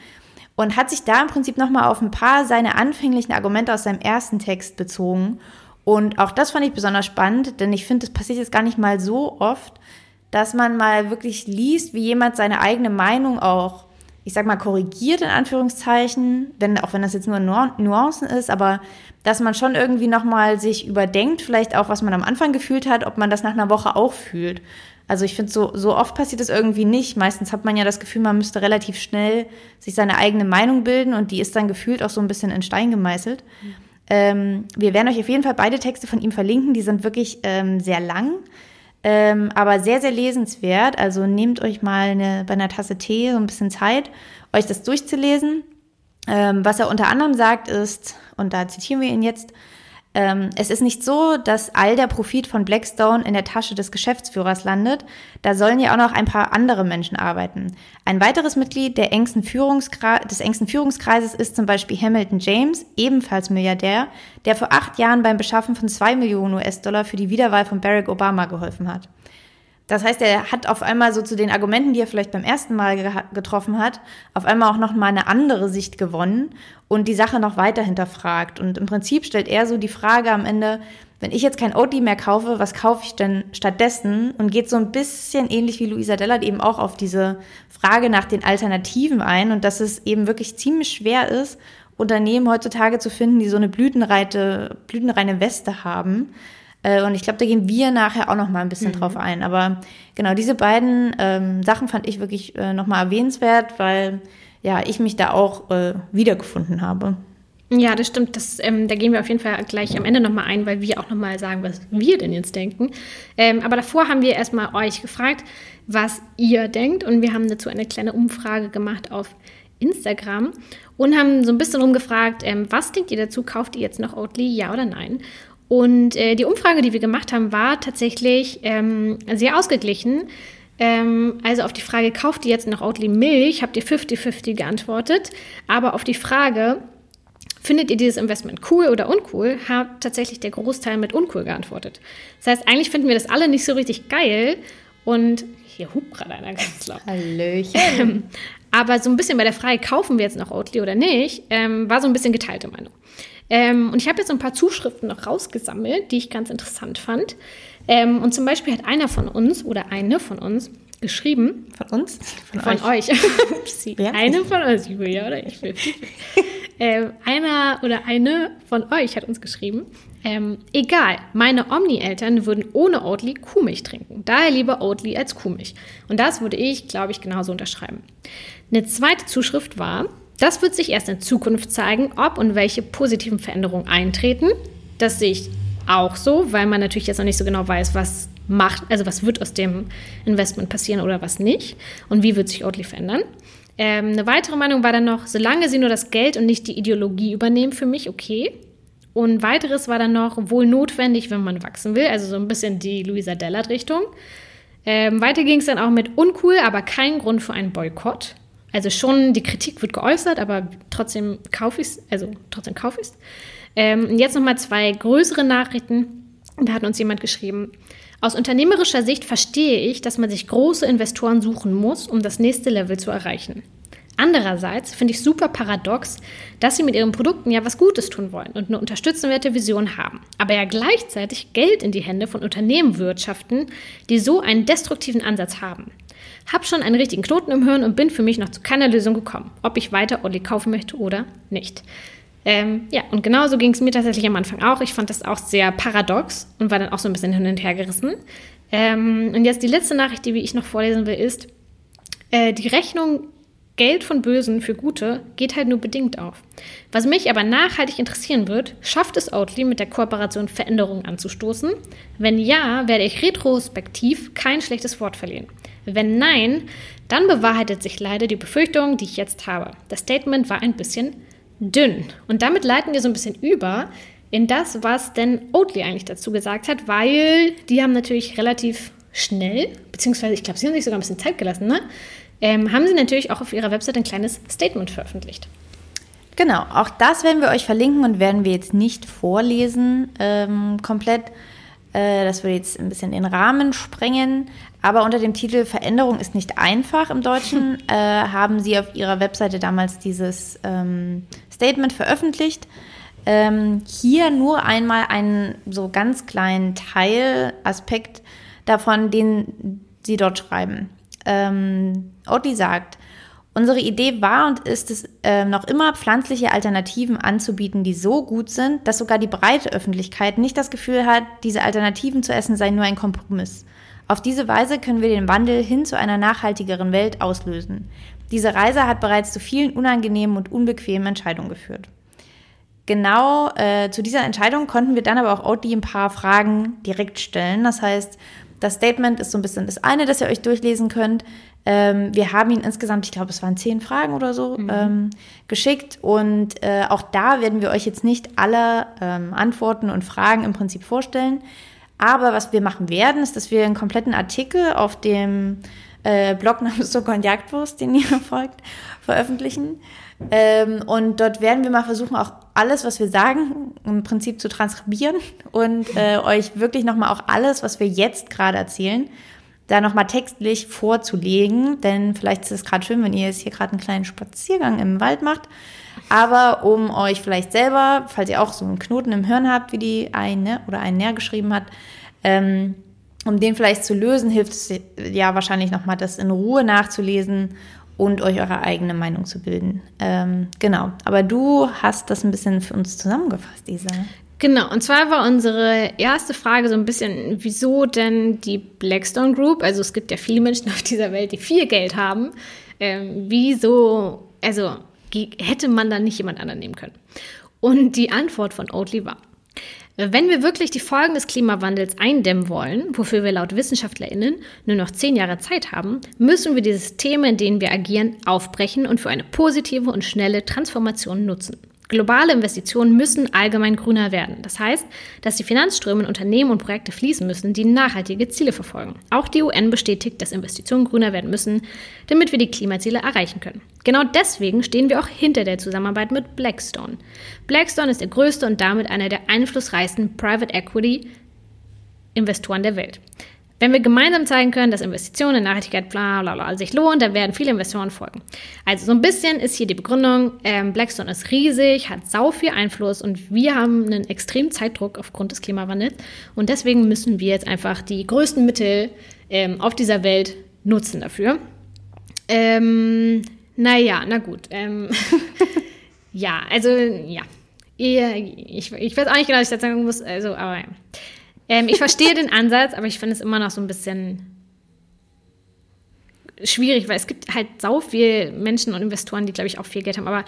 S1: und hat sich da im Prinzip nochmal auf ein paar seiner anfänglichen Argumente aus seinem ersten Text bezogen. Und auch das fand ich besonders spannend, denn ich finde, das passiert jetzt gar nicht mal so oft, dass man mal wirklich liest, wie jemand seine eigene Meinung auch, ich sag mal, korrigiert in Anführungszeichen, wenn, auch wenn das jetzt nur Nuancen ist, aber dass man schon irgendwie nochmal sich überdenkt, vielleicht auch, was man am Anfang gefühlt hat, ob man das nach einer Woche auch fühlt. Also ich finde, so, so oft passiert es irgendwie nicht. Meistens hat man ja das Gefühl, man müsste relativ schnell sich seine eigene Meinung bilden und die ist dann gefühlt auch so ein bisschen in Stein gemeißelt. Mhm. Ähm, wir werden euch auf jeden Fall beide Texte von ihm verlinken. Die sind wirklich ähm, sehr lang, ähm, aber sehr, sehr lesenswert. Also nehmt euch mal eine, bei einer Tasse Tee so ein bisschen Zeit, euch das durchzulesen. Ähm, was er unter anderem sagt ist, und da zitieren wir ihn jetzt, ähm, es ist nicht so, dass all der Profit von Blackstone in der Tasche des Geschäftsführers landet. Da sollen ja auch noch ein paar andere Menschen arbeiten. Ein weiteres Mitglied der engsten des engsten Führungskreises ist zum Beispiel Hamilton James, ebenfalls Milliardär, der vor acht Jahren beim Beschaffen von zwei Millionen US-Dollar für die Wiederwahl von Barack Obama geholfen hat. Das heißt, er hat auf einmal so zu den Argumenten, die er vielleicht beim ersten Mal ge getroffen hat, auf einmal auch noch mal eine andere Sicht gewonnen und die Sache noch weiter hinterfragt. Und im Prinzip stellt er so die Frage am Ende, wenn ich jetzt kein Oatly mehr kaufe, was kaufe ich denn stattdessen? Und geht so ein bisschen ähnlich wie Luisa Dellert eben auch auf diese Frage nach den Alternativen ein und dass es eben wirklich ziemlich schwer ist, Unternehmen heutzutage zu finden, die so eine blütenreine, blütenreine Weste haben äh, und ich glaube, da gehen wir nachher auch noch mal ein bisschen mhm. drauf ein. Aber genau, diese beiden ähm, Sachen fand ich wirklich äh, noch mal erwähnenswert, weil ja, ich mich da auch äh, wiedergefunden habe.
S2: Ja, das stimmt. Das, ähm, da gehen wir auf jeden Fall gleich am Ende nochmal ein, weil wir auch nochmal sagen, was wir denn jetzt denken. Ähm, aber davor haben wir erstmal euch gefragt, was ihr denkt. Und wir haben dazu eine kleine Umfrage gemacht auf Instagram und haben so ein bisschen rumgefragt, ähm, was denkt ihr dazu? Kauft ihr jetzt noch Oatly, ja oder nein? Und äh, die Umfrage, die wir gemacht haben, war tatsächlich ähm, sehr ausgeglichen. Ähm, also auf die Frage, kauft ihr jetzt noch Oatly Milch, habt ihr 50-50 geantwortet. Aber auf die Frage, findet ihr dieses Investment cool oder uncool, hat tatsächlich der Großteil mit uncool geantwortet. Das heißt, eigentlich finden wir das alle nicht so richtig geil. Und hier hupt gerade einer ganz laut.
S1: Hallöchen.
S2: Ähm, aber so ein bisschen bei der Frage, kaufen wir jetzt noch Oatly oder nicht, ähm, war so ein bisschen geteilte Meinung. Ähm, und ich habe jetzt ein paar Zuschriften noch rausgesammelt, die ich ganz interessant fand. Ähm, und zum Beispiel hat einer von uns oder eine von uns geschrieben.
S1: Von uns?
S2: Von, von euch. euch. eine von uns, Julia, oder ich will. ähm, einer oder eine von euch hat uns geschrieben. Ähm, egal, meine Omni-Eltern würden ohne Oatly Kuhmilch trinken. Daher lieber Oatly als Kuhmilch. Und das würde ich, glaube ich, genauso unterschreiben. Eine zweite Zuschrift war, das wird sich erst in Zukunft zeigen, ob und welche positiven Veränderungen eintreten. Das sehe ich auch so, weil man natürlich jetzt noch nicht so genau weiß, was macht, also was wird aus dem Investment passieren oder was nicht und wie wird sich Oatly verändern. Ähm, eine weitere Meinung war dann noch, solange sie nur das Geld und nicht die Ideologie übernehmen, für mich okay. Und weiteres war dann noch wohl notwendig, wenn man wachsen will, also so ein bisschen die Luisa Dellert-Richtung. Ähm, weiter ging es dann auch mit uncool, aber kein Grund für einen Boykott. Also schon die Kritik wird geäußert, aber trotzdem kaufe ich es, also trotzdem kaufe ich es. Ähm, jetzt nochmal zwei größere Nachrichten. Da hat uns jemand geschrieben, aus unternehmerischer Sicht verstehe ich, dass man sich große Investoren suchen muss, um das nächste Level zu erreichen. Andererseits finde ich super paradox, dass sie mit ihren Produkten ja was Gutes tun wollen und eine unterstützenswerte Vision haben, aber ja gleichzeitig Geld in die Hände von Unternehmen wirtschaften, die so einen destruktiven Ansatz haben. Hab schon einen richtigen Knoten im Hirn und bin für mich noch zu keiner Lösung gekommen, ob ich weiter Olli kaufen möchte oder nicht. Ähm, ja, und genauso ging es mir tatsächlich am Anfang auch. Ich fand das auch sehr paradox und war dann auch so ein bisschen hin und her gerissen. Ähm, und jetzt die letzte Nachricht, die ich noch vorlesen will, ist, äh, die Rechnung Geld von Bösen für Gute geht halt nur bedingt auf. Was mich aber nachhaltig interessieren wird, schafft es Outly mit der Kooperation Veränderungen anzustoßen? Wenn ja, werde ich retrospektiv kein schlechtes Wort verlieren. Wenn nein, dann bewahrheitet sich leider die Befürchtung, die ich jetzt habe. Das Statement war ein bisschen dünn. Und damit leiten wir so ein bisschen über in das, was denn Oatly eigentlich dazu gesagt hat, weil die haben natürlich relativ schnell, beziehungsweise ich glaube, sie haben sich sogar ein bisschen Zeit gelassen, ne? Ähm, haben sie natürlich auch auf ihrer Website ein kleines Statement veröffentlicht.
S1: Genau, auch das werden wir euch verlinken und werden wir jetzt nicht vorlesen ähm, komplett. Äh, das würde jetzt ein bisschen den Rahmen sprengen. Aber unter dem Titel Veränderung ist nicht einfach im Deutschen äh, haben sie auf ihrer Webseite damals dieses ähm, Statement veröffentlicht. Ähm, hier nur einmal einen so ganz kleinen Teilaspekt davon, den sie dort schreiben. Ähm, Oatly sagt, Unsere Idee war und ist es äh, noch immer, pflanzliche Alternativen anzubieten, die so gut sind, dass sogar die breite Öffentlichkeit nicht das Gefühl hat, diese Alternativen zu essen seien nur ein Kompromiss. Auf diese Weise können wir den Wandel hin zu einer nachhaltigeren Welt auslösen. Diese Reise hat bereits zu vielen unangenehmen und unbequemen Entscheidungen geführt. Genau äh, zu dieser Entscheidung konnten wir dann aber auch Oatly ein paar Fragen direkt stellen. Das heißt, das Statement ist so ein bisschen das eine, das ihr euch durchlesen könnt. Ähm, wir haben ihn insgesamt, ich glaube, es waren zehn Fragen oder so, mhm. ähm, geschickt. Und äh, auch da werden wir euch jetzt nicht alle ähm, Antworten und Fragen im Prinzip vorstellen. Aber was wir machen werden, ist, dass wir einen kompletten Artikel auf dem äh, Blog namens Zucker und Jagdwurst, den ihr folgt, veröffentlichen. Ähm, und dort werden wir mal versuchen, auch alles, was wir sagen, im Prinzip zu transkribieren und äh, euch wirklich nochmal auch alles, was wir jetzt gerade erzählen, da nochmal textlich vorzulegen, denn vielleicht ist es gerade schön, wenn ihr jetzt hier gerade einen kleinen Spaziergang im Wald macht. Aber um euch vielleicht selber, falls ihr auch so einen Knoten im Hirn habt, wie die eine oder ein näher geschrieben hat, ähm, um den vielleicht zu lösen, hilft es ja wahrscheinlich nochmal, das in Ruhe nachzulesen und euch eure eigene Meinung zu bilden. Ähm, genau. Aber du hast das ein bisschen für uns zusammengefasst, Isa.
S2: Genau, und zwar war unsere erste Frage so ein bisschen, wieso denn die Blackstone Group, also es gibt ja viele Menschen auf dieser Welt, die viel Geld haben, ähm, wieso, also hätte man dann nicht jemand anderen nehmen können? Und die Antwort von Oatly war, wenn wir wirklich die Folgen des Klimawandels eindämmen wollen, wofür wir laut WissenschaftlerInnen nur noch zehn Jahre Zeit haben, müssen wir die Systeme, in denen wir agieren, aufbrechen und für eine positive und schnelle Transformation nutzen. Globale Investitionen müssen allgemein grüner werden. Das heißt, dass die Finanzströme in Unternehmen und Projekte fließen müssen, die nachhaltige Ziele verfolgen. Auch die UN bestätigt, dass Investitionen grüner werden müssen, damit wir die Klimaziele erreichen können. Genau deswegen stehen wir auch hinter der Zusammenarbeit mit Blackstone. Blackstone ist der größte und damit einer der einflussreichsten Private Equity Investoren der Welt. Wenn wir gemeinsam zeigen können, dass Investitionen in Nachhaltigkeit bla bla bla sich lohnen, dann werden viele Investoren folgen. Also so ein bisschen ist hier die Begründung, ähm, Blackstone ist riesig, hat sau viel Einfluss und wir haben einen extremen Zeitdruck aufgrund des Klimawandels und deswegen müssen wir jetzt einfach die größten Mittel ähm, auf dieser Welt nutzen dafür. Ähm, naja, na gut. Ähm, ja, also ja. Ich, ich weiß auch nicht genau, was ich dazu sagen muss, also, aber ja. Ähm, ich verstehe den Ansatz, aber ich finde es immer noch so ein bisschen schwierig, weil es gibt halt sau viel Menschen und Investoren, die, glaube ich, auch viel Geld haben. Aber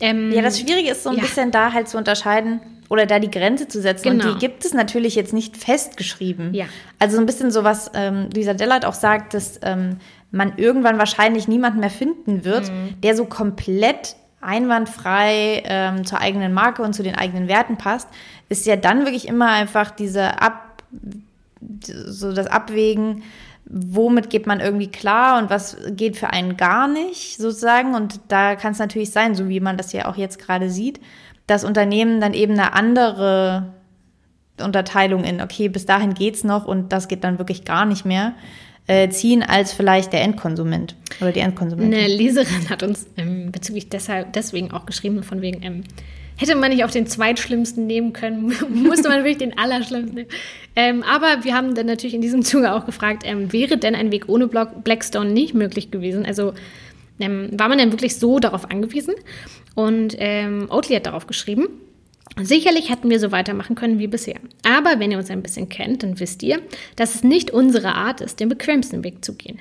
S1: ähm, ja, das Schwierige ist so ein ja. bisschen da halt zu unterscheiden oder da die Grenze zu setzen. Genau. Und die gibt es natürlich jetzt nicht festgeschrieben.
S2: Ja.
S1: Also so ein bisschen so, was ähm, Lisa Dellert auch sagt, dass ähm, man irgendwann wahrscheinlich niemanden mehr finden wird, mhm. der so komplett einwandfrei ähm, zur eigenen Marke und zu den eigenen Werten passt, ist ja dann wirklich immer einfach diese Ab, so das Abwägen, womit geht man irgendwie klar und was geht für einen gar nicht, sozusagen. Und da kann es natürlich sein, so wie man das ja auch jetzt gerade sieht, dass Unternehmen dann eben eine andere Unterteilung in, okay, bis dahin geht's noch und das geht dann wirklich gar nicht mehr äh, ziehen als vielleicht der Endkonsument oder die Endkonsumentin.
S2: Eine Leserin hat uns ähm, bezüglich deshalb deswegen auch geschrieben, von wegen, ähm, hätte man nicht auch den zweitschlimmsten nehmen können, musste man wirklich den allerschlimmsten nehmen. Ähm, aber wir haben dann natürlich in diesem Zuge auch gefragt, ähm, wäre denn ein Weg ohne Blackstone nicht möglich gewesen? Also ähm, war man denn wirklich so darauf angewiesen? Und ähm, Oatly hat darauf geschrieben, Sicherlich hätten wir so weitermachen können wie bisher. Aber wenn ihr uns ein bisschen kennt, dann wisst ihr, dass es nicht unsere Art ist, den bequemsten Weg zu gehen.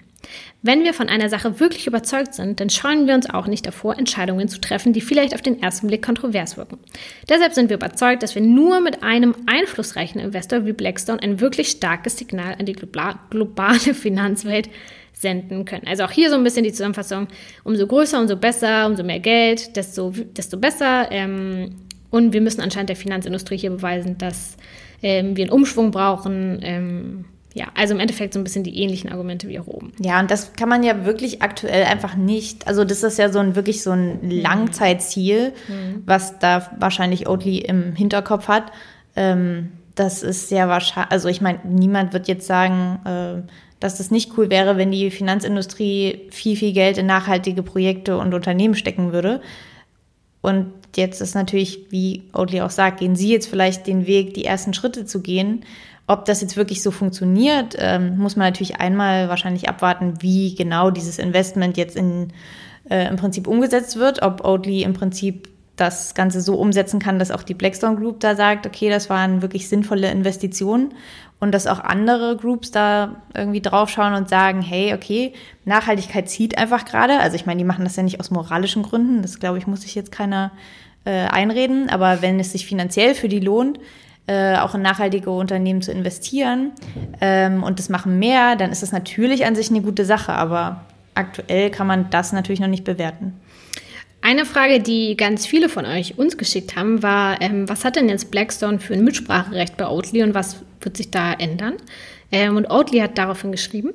S2: Wenn wir von einer Sache wirklich überzeugt sind, dann scheuen wir uns auch nicht davor, Entscheidungen zu treffen, die vielleicht auf den ersten Blick kontrovers wirken. Deshalb sind wir überzeugt, dass wir nur mit einem einflussreichen Investor wie Blackstone ein wirklich starkes Signal an die globale Finanzwelt senden können. Also auch hier so ein bisschen die Zusammenfassung, umso größer, umso besser, umso mehr Geld, desto, desto besser. Ähm, Und wir müssen anscheinend der Finanzindustrie hier beweisen, dass ähm, wir einen Umschwung brauchen. Ähm, ja, also im Endeffekt so ein bisschen die ähnlichen Argumente wie auch oben.
S1: Ja, und das kann man ja wirklich aktuell einfach nicht. Also das ist ja so ein wirklich so ein Langzeitziel, mhm. was da wahrscheinlich Oatly im Hinterkopf hat. Ähm, das ist sehr wahrscheinlich, also ich meine, niemand wird jetzt sagen, äh, dass das nicht cool wäre, wenn die Finanzindustrie viel, viel Geld in nachhaltige Projekte und Unternehmen stecken würde. Und jetzt ist natürlich, wie Oatly auch sagt, gehen Sie jetzt vielleicht den Weg, die ersten Schritte zu gehen. Ob das jetzt wirklich so funktioniert, ähm, muss man natürlich einmal wahrscheinlich abwarten, wie genau dieses Investment jetzt in, äh, im Prinzip umgesetzt wird. Ob Oatly im Prinzip das Ganze so umsetzen kann, dass auch die Blackstone Group da sagt, okay, das waren wirklich sinnvolle Investitionen und dass auch andere Groups da irgendwie draufschauen und sagen, hey, okay, Nachhaltigkeit zieht einfach gerade. Also ich meine, die machen das ja nicht aus moralischen Gründen, das glaube ich, muss sich jetzt keiner äh, einreden, aber wenn es sich finanziell für die lohnt, äh, auch in nachhaltige Unternehmen zu investieren ähm, und das machen mehr, dann ist das natürlich an sich eine gute Sache, aber aktuell kann man das natürlich noch nicht bewerten.
S2: Eine Frage, die ganz viele von euch uns geschickt haben, war, ähm, was hat denn jetzt Blackstone für ein Mitspracherecht bei Oatly und was wird sich da ändern? Ähm, und Oatly hat daraufhin geschrieben,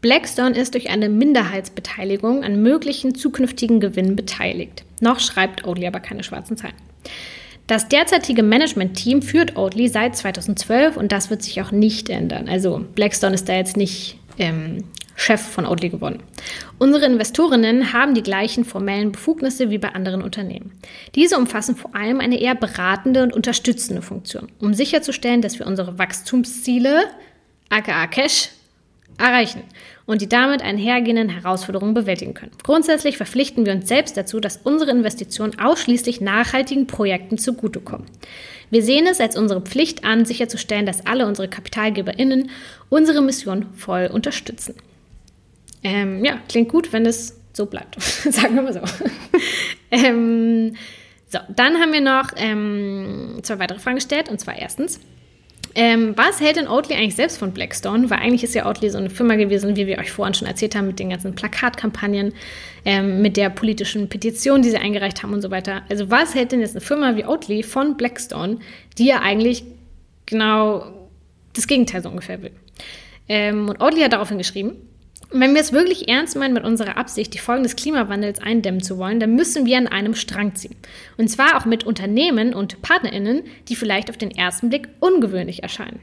S2: Blackstone ist durch eine Minderheitsbeteiligung an möglichen zukünftigen Gewinnen beteiligt. Noch schreibt Oatly aber keine schwarzen Zahlen. Das derzeitige Management-Team führt Oatly seit 2012 und das wird sich auch nicht ändern. Also Blackstone ist da jetzt nicht ähm, Chef von Oatly geworden. Unsere Investorinnen haben die gleichen formellen Befugnisse wie bei anderen Unternehmen. Diese umfassen vor allem eine eher beratende und unterstützende Funktion, um sicherzustellen, dass wir unsere Wachstumsziele, aka Cash, erreichen und die damit einhergehenden Herausforderungen bewältigen können. Grundsätzlich verpflichten wir uns selbst dazu, dass unsere Investitionen ausschließlich nachhaltigen Projekten zugutekommen. Wir sehen es als unsere Pflicht an, sicherzustellen, dass alle unsere KapitalgeberInnen unsere Mission voll unterstützen. Ähm, ja, klingt gut, wenn es so bleibt. Sagen wir mal so. ähm, so, dann haben wir noch ähm, zwei weitere Fragen gestellt. Und zwar erstens, ähm, was hält denn Oatly eigentlich selbst von Blackstone? Weil eigentlich ist ja Oatly so eine Firma gewesen, wie wir euch vorhin schon erzählt haben, mit den ganzen Plakatkampagnen, ähm, mit der politischen Petition, die sie eingereicht haben und so weiter. Also was hält denn jetzt eine Firma wie Oatly von Blackstone, die ja eigentlich genau das Gegenteil so ungefähr will? Ähm, und Oatly hat daraufhin geschrieben, wenn wir es wirklich ernst meinen mit unserer Absicht, die Folgen des Klimawandels eindämmen zu wollen, dann müssen wir an einem Strang ziehen. Und zwar auch mit Unternehmen und PartnerInnen, die vielleicht auf den ersten Blick ungewöhnlich erscheinen.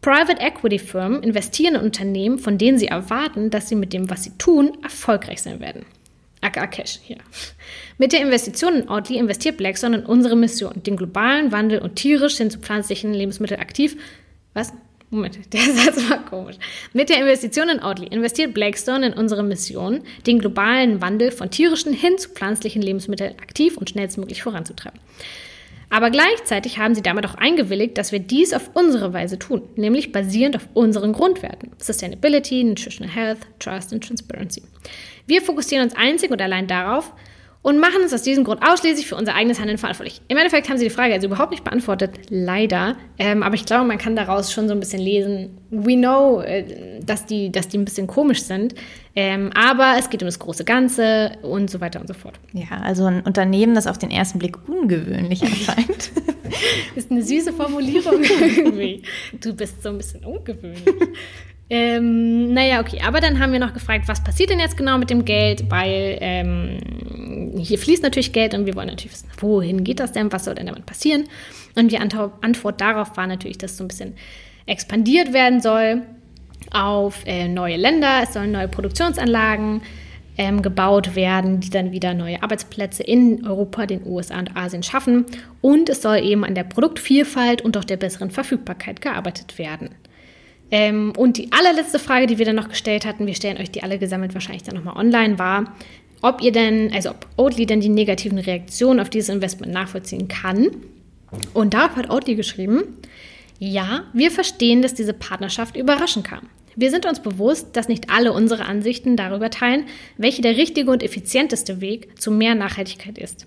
S2: Private Equity Firmen investieren in Unternehmen, von denen sie erwarten, dass sie mit dem, was sie tun, erfolgreich sein werden. aka Cash hier. Mit der Investition in Oatly investiert Blackstone in unsere Mission, den globalen Wandel und tierisch hin zu pflanzlichen Lebensmitteln aktiv. Was? Moment, der Satz war komisch. Mit der Investition in Oatly investiert Blackstone in unsere Mission, den globalen Wandel von tierischen hin zu pflanzlichen Lebensmitteln aktiv und schnellstmöglich voranzutreiben. Aber gleichzeitig haben sie damit auch eingewilligt, dass wir dies auf unsere Weise tun, nämlich basierend auf unseren Grundwerten: Sustainability, Nutritional Health, Trust und Transparency. Wir fokussieren uns einzig und allein darauf, und machen uns aus diesem Grund ausschließlich für unser eigenes Handeln verantwortlich. Im Endeffekt haben sie die Frage also überhaupt nicht beantwortet, leider. Ähm, aber ich glaube, man kann daraus schon so ein bisschen lesen. We know, äh, dass, die, dass die ein bisschen komisch sind. Ähm, aber es geht um das große Ganze und so weiter und so fort.
S1: Ja, also ein Unternehmen, das auf den ersten Blick ungewöhnlich erscheint.
S2: ist eine süße Formulierung irgendwie. Du bist so ein bisschen ungewöhnlich. Ähm, naja, okay, aber dann haben wir noch gefragt, was passiert denn jetzt genau mit dem Geld, weil ähm, hier fließt natürlich Geld und wir wollen natürlich wissen, wohin geht das denn, was soll denn damit passieren? Und die Antwort darauf war natürlich, dass so ein bisschen expandiert werden soll auf äh, neue Länder, es sollen neue Produktionsanlagen ähm, gebaut werden, die dann wieder neue Arbeitsplätze in Europa, den USA und Asien schaffen. Und es soll eben an der Produktvielfalt und auch der besseren Verfügbarkeit gearbeitet werden. Ähm, und die allerletzte Frage, die wir dann noch gestellt hatten, wir stellen euch die alle gesammelt wahrscheinlich dann nochmal online, war, ob ihr denn, also ob Oatly denn die negativen Reaktionen auf dieses Investment nachvollziehen kann. Und darauf hat Oatly geschrieben, ja, wir verstehen, dass diese Partnerschaft überraschend kam. Wir sind uns bewusst, dass nicht alle unsere Ansichten darüber teilen, welche der richtige und effizienteste Weg zu mehr Nachhaltigkeit ist.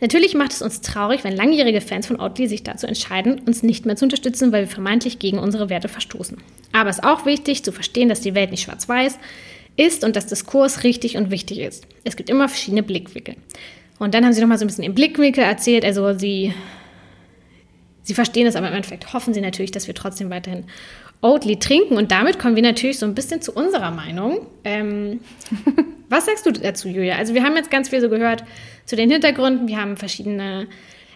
S2: Natürlich macht es uns traurig, wenn langjährige Fans von Oatly sich dazu entscheiden, uns nicht mehr zu unterstützen, weil wir vermeintlich gegen unsere Werte verstoßen. Aber es ist auch wichtig zu verstehen, dass die Welt nicht schwarz-weiß ist und dass Diskurs richtig und wichtig ist. Es gibt immer verschiedene Blickwinkel. Und dann haben sie nochmal so ein bisschen im Blickwinkel erzählt. Also sie, sie verstehen es, aber im Endeffekt hoffen sie natürlich, dass wir trotzdem weiterhin Oatly trinken. Und damit kommen wir natürlich so ein bisschen zu unserer Meinung. Ähm, was sagst du dazu, Julia? Also wir haben jetzt ganz viel so gehört zu den Hintergründen. Wir haben verschiedene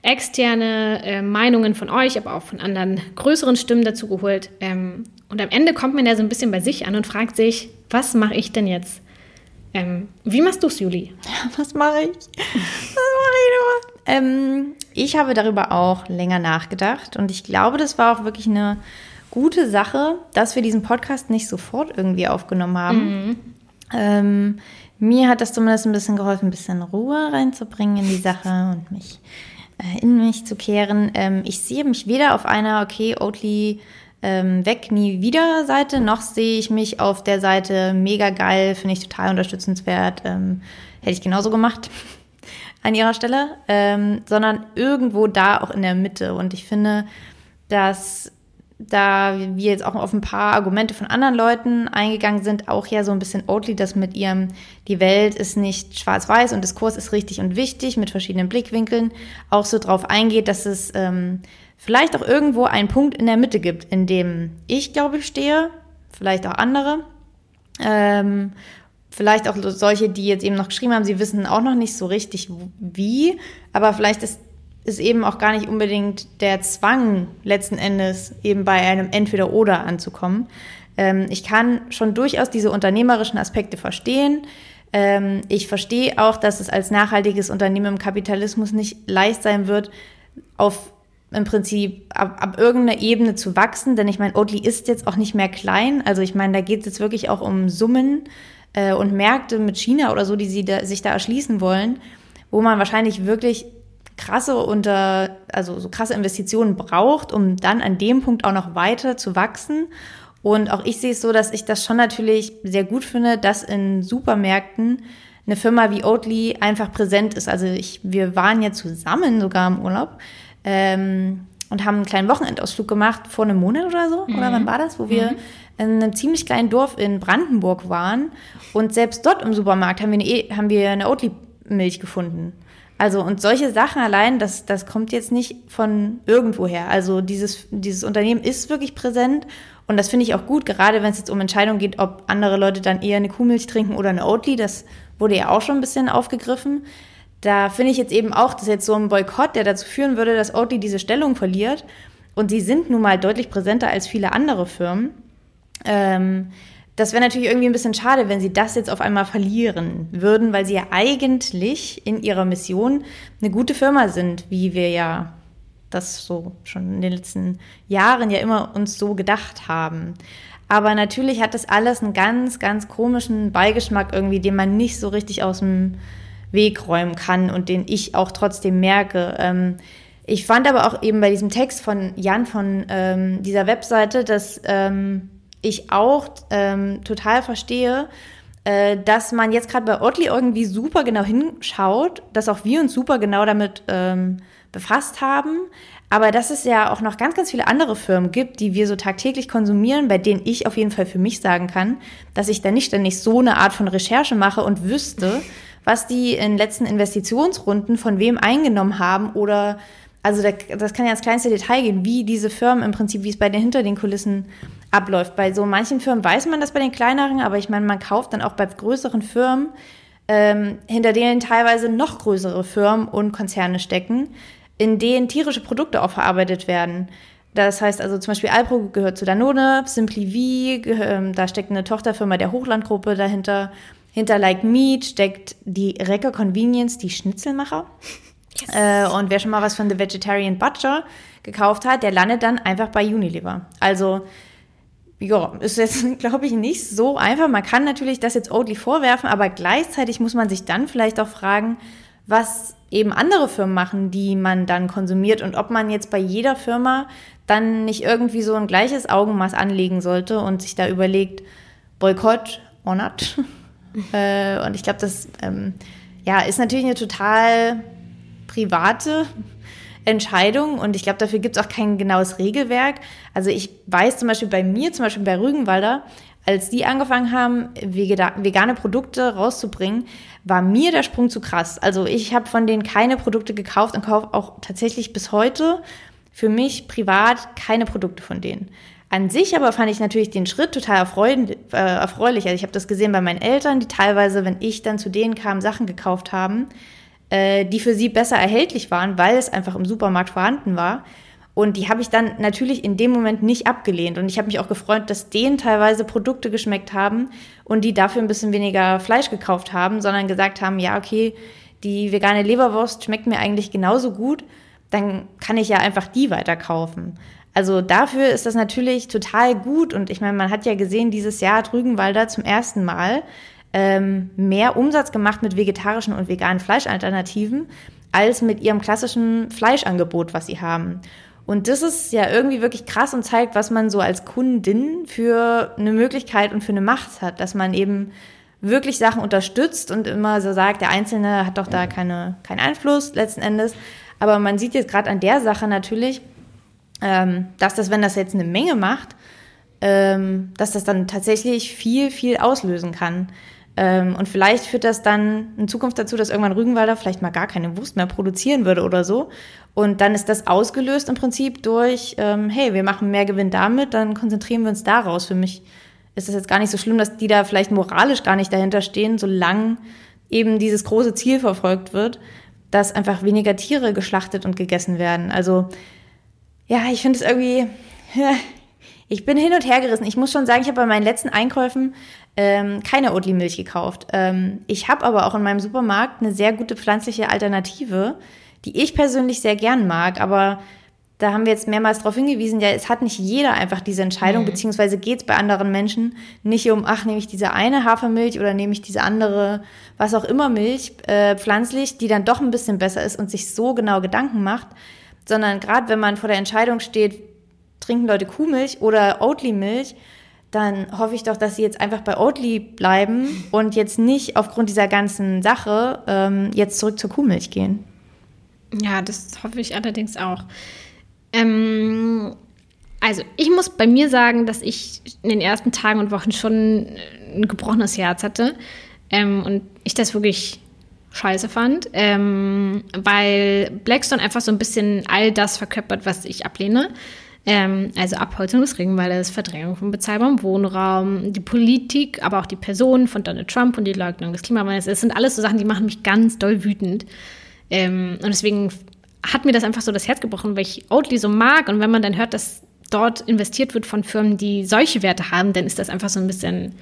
S2: externe äh, Meinungen von euch, aber auch von anderen größeren Stimmen dazu geholt. Ähm, und am Ende kommt man ja so ein bisschen bei sich an und fragt sich, was mache ich denn jetzt? Ähm, wie machst du es, Juli?
S1: Was mache ich? Was mache ich nur? Ähm, ich habe darüber auch länger nachgedacht und ich glaube, das war auch wirklich eine gute Sache, dass wir diesen Podcast nicht sofort irgendwie aufgenommen haben. Mhm. Ähm, mir hat das zumindest ein bisschen geholfen, ein bisschen Ruhe reinzubringen in die Sache und mich äh, in mich zu kehren. Ähm, ich sehe mich weder auf einer, okay, Oatly ähm, weg, nie wieder Seite, noch sehe ich mich auf der Seite mega geil, finde ich total unterstützenswert. Ähm, hätte ich genauso gemacht an ihrer Stelle, ähm, sondern irgendwo da auch in der Mitte. Und ich finde, dass da wir jetzt auch auf ein paar Argumente von anderen Leuten eingegangen sind, auch ja so ein bisschen Oatly, das mit ihrem, die Welt ist nicht schwarz-weiß und Diskurs ist richtig und wichtig mit verschiedenen Blickwinkeln, auch so drauf eingeht, dass es ähm, vielleicht auch irgendwo einen Punkt in der Mitte gibt, in dem ich, glaube ich, stehe, vielleicht auch andere. Ähm, vielleicht auch solche, die jetzt eben noch geschrieben haben, sie wissen auch noch nicht so richtig wie, aber vielleicht ist ist eben auch gar nicht unbedingt der Zwang, letzten Endes eben bei einem Entweder-Oder anzukommen. Ähm, ich kann schon durchaus diese unternehmerischen Aspekte verstehen. Ähm, ich verstehe auch, dass es als nachhaltiges Unternehmen im Kapitalismus nicht leicht sein wird, auf im Prinzip ab, ab irgendeiner Ebene zu wachsen, denn ich meine, Oatly ist jetzt auch nicht mehr klein. Also ich meine, da geht es jetzt wirklich auch um Summen äh, und Märkte mit China oder so, die sie da, sich da erschließen wollen, wo man wahrscheinlich wirklich krasse unter, also so krasse Investitionen braucht, um dann an dem Punkt auch noch weiter zu wachsen. Und auch ich sehe es so, dass ich das schon natürlich sehr gut finde, dass in Supermärkten eine Firma wie Oatly einfach präsent ist. Also ich, wir waren ja zusammen sogar im Urlaub ähm, und haben einen kleinen Wochenendausflug gemacht vor einem Monat oder so. Mhm. Oder wann war das? Wo wir mhm. in einem ziemlich kleinen Dorf in Brandenburg waren. Und selbst dort im Supermarkt haben wir eine, e, haben wir eine Oatly-Milch gefunden. Also und solche Sachen allein, das, das kommt jetzt nicht von irgendwoher. Also dieses, dieses Unternehmen ist wirklich präsent und das finde ich auch gut, gerade wenn es jetzt um Entscheidungen geht, ob andere Leute dann eher eine Kuhmilch trinken oder eine Oatly. Das wurde ja auch schon ein bisschen aufgegriffen. Da finde ich jetzt eben auch, dass jetzt so ein Boykott, der dazu führen würde, dass Oatly diese Stellung verliert. Und sie sind nun mal deutlich präsenter als viele andere Firmen. Ähm, das wäre natürlich irgendwie ein bisschen schade, wenn sie das jetzt auf einmal verlieren würden, weil sie ja eigentlich in ihrer Mission eine gute Firma sind, wie wir ja das so schon in den letzten Jahren ja immer uns so gedacht haben. Aber natürlich hat das alles einen ganz, ganz komischen Beigeschmack irgendwie, den man nicht so richtig aus dem Weg räumen kann und den ich auch trotzdem merke. Ähm, ich fand aber auch eben bei diesem Text von Jan von ähm, dieser Webseite, dass ähm, ich auch ähm, total verstehe, äh, dass man jetzt gerade bei Oatly irgendwie super genau hinschaut, dass auch wir uns super genau damit ähm, befasst haben. Aber dass es ja auch noch ganz, ganz viele andere Firmen gibt, die wir so tagtäglich konsumieren, bei denen ich auf jeden Fall für mich sagen kann, dass ich da nicht ständig so eine Art von Recherche mache und wüsste, was die in letzten Investitionsrunden von wem eingenommen haben oder also das kann ja ins kleinste Detail gehen, wie diese Firmen im Prinzip, wie es bei den hinter den Kulissen abläuft. Bei so manchen Firmen weiß man das bei den kleineren, aber ich meine, man kauft dann auch bei größeren Firmen, ähm, hinter denen teilweise noch größere Firmen und Konzerne stecken, in denen tierische Produkte auch verarbeitet werden. Das heißt also zum Beispiel Alpro gehört zu Danone, Simply V, ähm, da steckt eine Tochterfirma der Hochlandgruppe dahinter. Hinter Like Meat steckt die Recker Convenience, die Schnitzelmacher. Yes. Äh, und wer schon mal was von The Vegetarian Butcher gekauft hat, der landet dann einfach bei Unilever. Also, ja, ist jetzt, glaube ich, nicht so einfach. Man kann natürlich das jetzt Oatly vorwerfen, aber gleichzeitig muss man sich dann vielleicht auch fragen, was eben andere Firmen machen, die man dann konsumiert und ob man jetzt bei jeder Firma dann nicht irgendwie so ein gleiches Augenmaß anlegen sollte und sich da überlegt, Boykott or not. Äh, und ich glaube, das ähm, ja, ist natürlich eine total private Entscheidung und ich glaube, dafür gibt es auch kein genaues Regelwerk. Also ich weiß zum Beispiel bei mir, zum Beispiel bei Rügenwalder, als die angefangen haben, vegane Produkte rauszubringen, war mir der Sprung zu krass. Also ich habe von denen keine Produkte gekauft und kaufe auch tatsächlich bis heute für mich privat keine Produkte von denen. An sich aber fand ich natürlich den Schritt total erfreulich. Äh, erfreulich. Also ich habe das gesehen bei meinen Eltern, die teilweise, wenn ich dann zu denen kam, Sachen gekauft haben, äh, die für sie besser erhältlich waren, weil es einfach im Supermarkt vorhanden war. Und die habe ich dann natürlich in dem Moment nicht abgelehnt. Und ich habe mich auch gefreut, dass denen teilweise Produkte geschmeckt haben und die dafür ein bisschen weniger Fleisch gekauft haben, sondern gesagt haben, ja, okay, die vegane Leberwurst schmeckt mir eigentlich genauso gut, dann kann ich ja einfach die weiterkaufen. Also dafür ist das natürlich total gut. Und ich meine, man hat ja gesehen, dieses Jahr hat Rügenwalder zum ersten Mal ähm, mehr Umsatz gemacht mit vegetarischen und veganen Fleischalternativen als mit ihrem klassischen Fleischangebot, was sie haben. Und das ist ja irgendwie wirklich krass und zeigt, was man so als Kundin für eine Möglichkeit und für eine Macht hat, dass man eben wirklich Sachen unterstützt und immer so sagt, der Einzelne hat doch da keine, keinen Einfluss letzten Endes. Aber man sieht jetzt gerade an der Sache natürlich, ähm, dass das, wenn das jetzt eine Menge macht, ähm, dass das dann tatsächlich viel, viel auslösen kann. Ähm, und vielleicht führt das dann in Zukunft dazu, dass irgendwann Rügenwalder vielleicht mal gar keine Wurst mehr produzieren würde oder so. Und dann ist das ausgelöst im Prinzip durch, ähm, hey, wir machen mehr Gewinn damit, dann konzentrieren wir uns daraus. Für mich ist es jetzt gar nicht so schlimm, dass die da vielleicht moralisch gar nicht dahinter stehen, solange eben dieses große Ziel verfolgt wird, dass einfach weniger Tiere geschlachtet und gegessen werden. Also ja, ich finde es irgendwie, ich bin hin und her gerissen. Ich muss schon sagen, ich habe bei meinen letzten Einkäufen ähm, keine Oatly-Milch gekauft. Ähm, ich habe aber auch in meinem Supermarkt eine sehr gute pflanzliche Alternative, die ich persönlich sehr gern mag. Aber da haben wir jetzt mehrmals darauf hingewiesen, ja, es hat nicht jeder einfach diese Entscheidung, mhm. beziehungsweise geht es bei anderen Menschen nicht um, ach, nehme ich diese eine Hafermilch oder nehme ich diese andere, was auch immer Milch, äh, pflanzlich, die dann doch ein bisschen besser ist und sich so genau Gedanken macht, sondern gerade wenn man vor der Entscheidung steht, trinken Leute Kuhmilch oder Oatly-Milch, dann hoffe ich doch, dass sie jetzt einfach bei Oatly bleiben und jetzt nicht aufgrund dieser ganzen Sache ähm, jetzt zurück zur Kuhmilch gehen.
S2: Ja, das hoffe ich allerdings auch. Ähm, also ich muss bei mir sagen, dass ich in den ersten Tagen und Wochen schon ein gebrochenes Herz hatte ähm, und ich das wirklich scheiße fand, ähm, weil Blackstone einfach so ein bisschen all das verkörpert, was ich ablehne. Ähm, also Abholzung des Regenwaldes, Verdrängung von bezahlbarem Wohnraum, die Politik, aber auch die Personen von Donald Trump und die Leugnung des Klimawandels. Das sind alles so Sachen, die machen mich ganz doll wütend. Ähm, und deswegen hat mir das einfach so das Herz gebrochen, weil ich Oatly so mag. Und wenn man dann hört, dass dort investiert wird von Firmen, die solche Werte haben, dann ist das einfach so ein bisschen,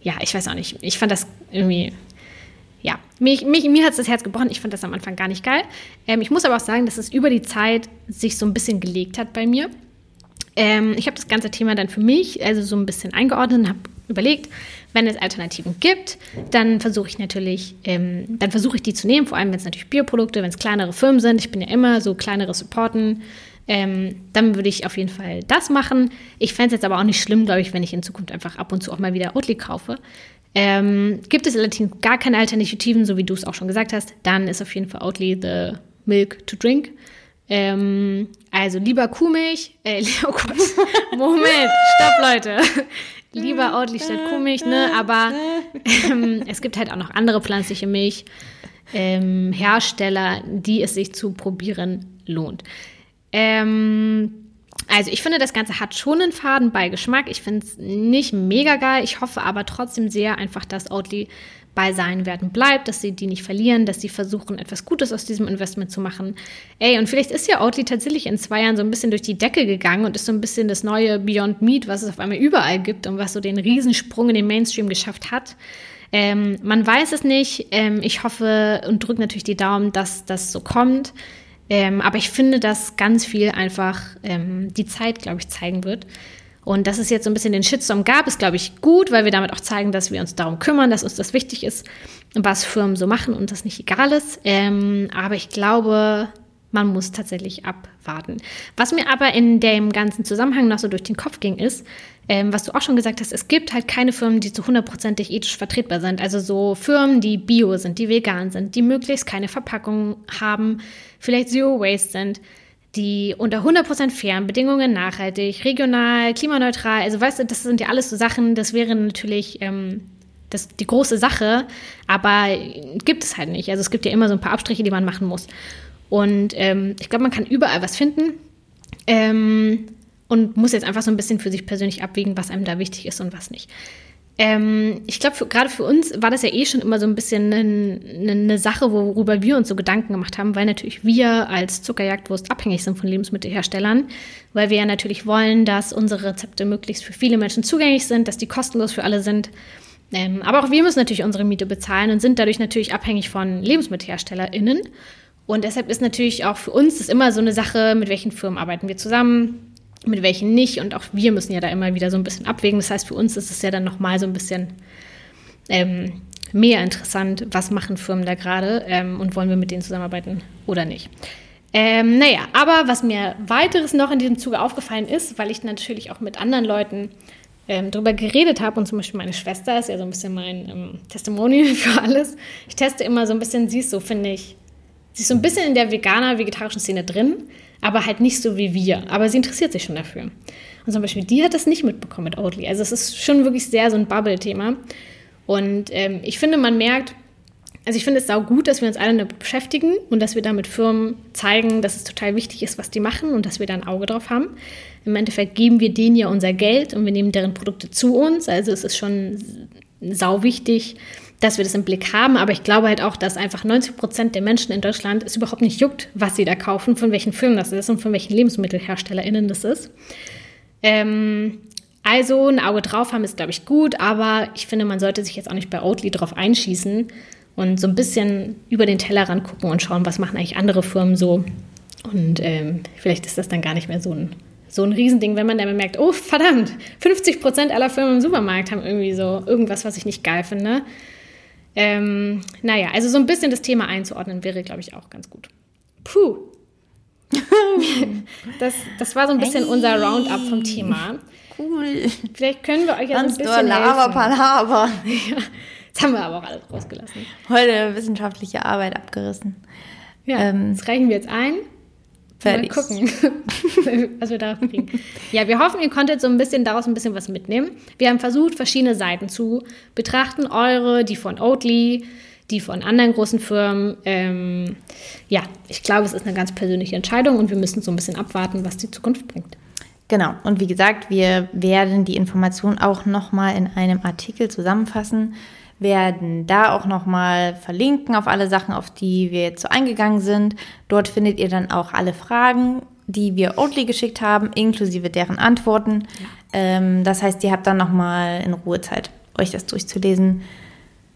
S2: ja, ich weiß auch nicht. Ich fand das irgendwie ja, mich, mich, mir hat es das Herz gebrochen. Ich fand das am Anfang gar nicht geil. Ähm, ich muss aber auch sagen, dass es über die Zeit sich so ein bisschen gelegt hat bei mir. Ähm, ich habe das ganze Thema dann für mich also so ein bisschen eingeordnet und habe überlegt, wenn es Alternativen gibt, dann versuche ich natürlich, ähm, dann versuche ich die zu nehmen, vor allem wenn es natürlich Bioprodukte, wenn es kleinere Firmen sind. Ich bin ja immer so kleinere Supporten. Ähm, dann würde ich auf jeden Fall das machen. Ich fände es jetzt aber auch nicht schlimm, glaube ich, wenn ich in Zukunft einfach ab und zu auch mal wieder Oatly kaufe. Ähm, gibt es allerdings gar keine Alternativen, so wie du es auch schon gesagt hast, dann ist auf jeden Fall Oatly the Milk to Drink. Ähm, also lieber Kuhmilch, äh, oh Gott, Moment, stopp Leute. lieber Oatly statt Kuhmilch, ne? Aber ähm, es gibt halt auch noch andere pflanzliche Milch. Ähm, die es sich zu probieren lohnt. Ähm, also ich finde, das Ganze hat schon einen Fadenbeigeschmack. Ich finde es nicht mega geil. Ich hoffe aber trotzdem sehr einfach, dass Oatly bei seinen Werten bleibt, dass sie die nicht verlieren, dass sie versuchen, etwas Gutes aus diesem Investment zu machen. Ey, und vielleicht ist ja Oatly tatsächlich in zwei Jahren so ein bisschen durch die Decke gegangen und ist so ein bisschen das neue Beyond Meat, was es auf einmal überall gibt und was so den Riesensprung in den Mainstream geschafft hat. Ähm, man weiß es nicht. Ähm, ich hoffe und drücke natürlich die Daumen, dass das so kommt. Ähm, aber ich finde, dass ganz viel einfach ähm, die Zeit, glaube ich, zeigen wird. Und dass es jetzt so ein bisschen den Shitstorm gab, ist, glaube ich, gut, weil wir damit auch zeigen, dass wir uns darum kümmern, dass uns das wichtig ist, was Firmen so machen und das nicht egal ist. Ähm, aber ich glaube, man muss tatsächlich abwarten. Was mir aber in dem ganzen Zusammenhang noch so durch den Kopf ging, ist, ähm, was du auch schon gesagt hast, es gibt halt keine Firmen, die zu hundertprozentig ethisch vertretbar sind. Also so Firmen, die bio sind, die vegan sind, die möglichst keine Verpackung haben, vielleicht Zero Waste sind, die unter 100% fairen Bedingungen nachhaltig, regional, klimaneutral, also weißt du, das sind ja alles so Sachen, das wäre natürlich ähm, das, die große Sache, aber gibt es halt nicht. Also es gibt ja immer so ein paar Abstriche, die man machen muss. Und ähm, ich glaube, man kann überall was finden ähm, und muss jetzt einfach so ein bisschen für sich persönlich abwägen, was einem da wichtig ist und was nicht. Ähm, ich glaube, gerade für uns war das ja eh schon immer so ein bisschen eine, eine Sache, worüber wir uns so Gedanken gemacht haben, weil natürlich wir als Zuckerjagdwurst abhängig sind von Lebensmittelherstellern, weil wir ja natürlich wollen, dass unsere Rezepte möglichst für viele Menschen zugänglich sind, dass die kostenlos für alle sind. Ähm, aber auch wir müssen natürlich unsere Miete bezahlen und sind dadurch natürlich abhängig von LebensmittelherstellerInnen. Und deshalb ist natürlich auch für uns das immer so eine Sache, mit welchen Firmen arbeiten wir zusammen, mit welchen nicht. Und auch wir müssen ja da immer wieder so ein bisschen abwägen. Das heißt, für uns ist es ja dann nochmal so ein bisschen ähm, mehr interessant, was machen Firmen da gerade ähm, und wollen wir mit denen zusammenarbeiten oder nicht. Ähm, naja, aber was mir weiteres noch in diesem Zuge aufgefallen ist, weil ich natürlich auch mit anderen Leuten ähm, darüber geredet habe und zum Beispiel meine Schwester ist ja so ein bisschen mein ähm, Testimonial für alles. Ich teste immer so ein bisschen, sie ist so, finde ich, sie ist so ein bisschen in der veganer-vegetarischen Szene drin, aber halt nicht so wie wir. Aber sie interessiert sich schon dafür. Und zum Beispiel, die hat das nicht mitbekommen mit Oatly. Also es ist schon wirklich sehr so ein Bubble-Thema. Und ähm, ich finde, man merkt, also ich finde es auch gut, dass wir uns alle damit beschäftigen und dass wir damit Firmen zeigen, dass es total wichtig ist, was die machen und dass wir da ein Auge drauf haben. Im Endeffekt geben wir denen ja unser Geld und wir nehmen deren Produkte zu uns. Also es ist schon sau wichtig, dass wir das im Blick haben. Aber ich glaube halt auch, dass einfach 90 Prozent der Menschen in Deutschland es überhaupt nicht juckt, was sie da kaufen, von welchen Firmen das ist und von welchen LebensmittelherstellerInnen das ist. Ähm, also ein Auge drauf haben ist, glaube ich, gut, aber ich finde, man sollte sich jetzt auch nicht bei Oatly drauf einschießen und so ein bisschen über den Tellerrand gucken und schauen, was machen eigentlich andere Firmen so. Und ähm, vielleicht ist das dann gar nicht mehr so ein, so ein Riesending, wenn man dann merkt, oh verdammt, 50 Prozent aller Firmen im Supermarkt haben irgendwie so irgendwas, was ich nicht geil finde. Ähm, naja, also so ein bisschen das Thema einzuordnen wäre, glaube ich, auch ganz gut. Puh. das, das war so ein bisschen hey. unser Roundup vom Thema. Cool. Vielleicht können wir euch ja so ein bisschen Lava, helfen. Palaver. ja, das haben wir aber auch alles rausgelassen.
S1: Heute wissenschaftliche Arbeit abgerissen.
S2: Ja, ähm, das reichen wir jetzt ein. Fertig. Mal gucken, was wir da kriegen. Ja, wir hoffen, ihr konntet so ein bisschen daraus ein bisschen was mitnehmen. Wir haben versucht, verschiedene Seiten zu betrachten. Eure, die von Oatly, die von anderen großen Firmen. Ähm, ja, ich glaube, es ist eine ganz persönliche Entscheidung und wir müssen so ein bisschen abwarten, was die Zukunft bringt.
S1: Genau. Und wie gesagt, wir werden die Information auch nochmal in einem Artikel zusammenfassen werden da auch nochmal verlinken auf alle Sachen, auf die wir jetzt so eingegangen sind. Dort findet ihr dann auch alle Fragen, die wir Oatly geschickt haben, inklusive deren Antworten. Ja. Ähm, das heißt, ihr habt dann nochmal in Ruhe Zeit, euch das durchzulesen.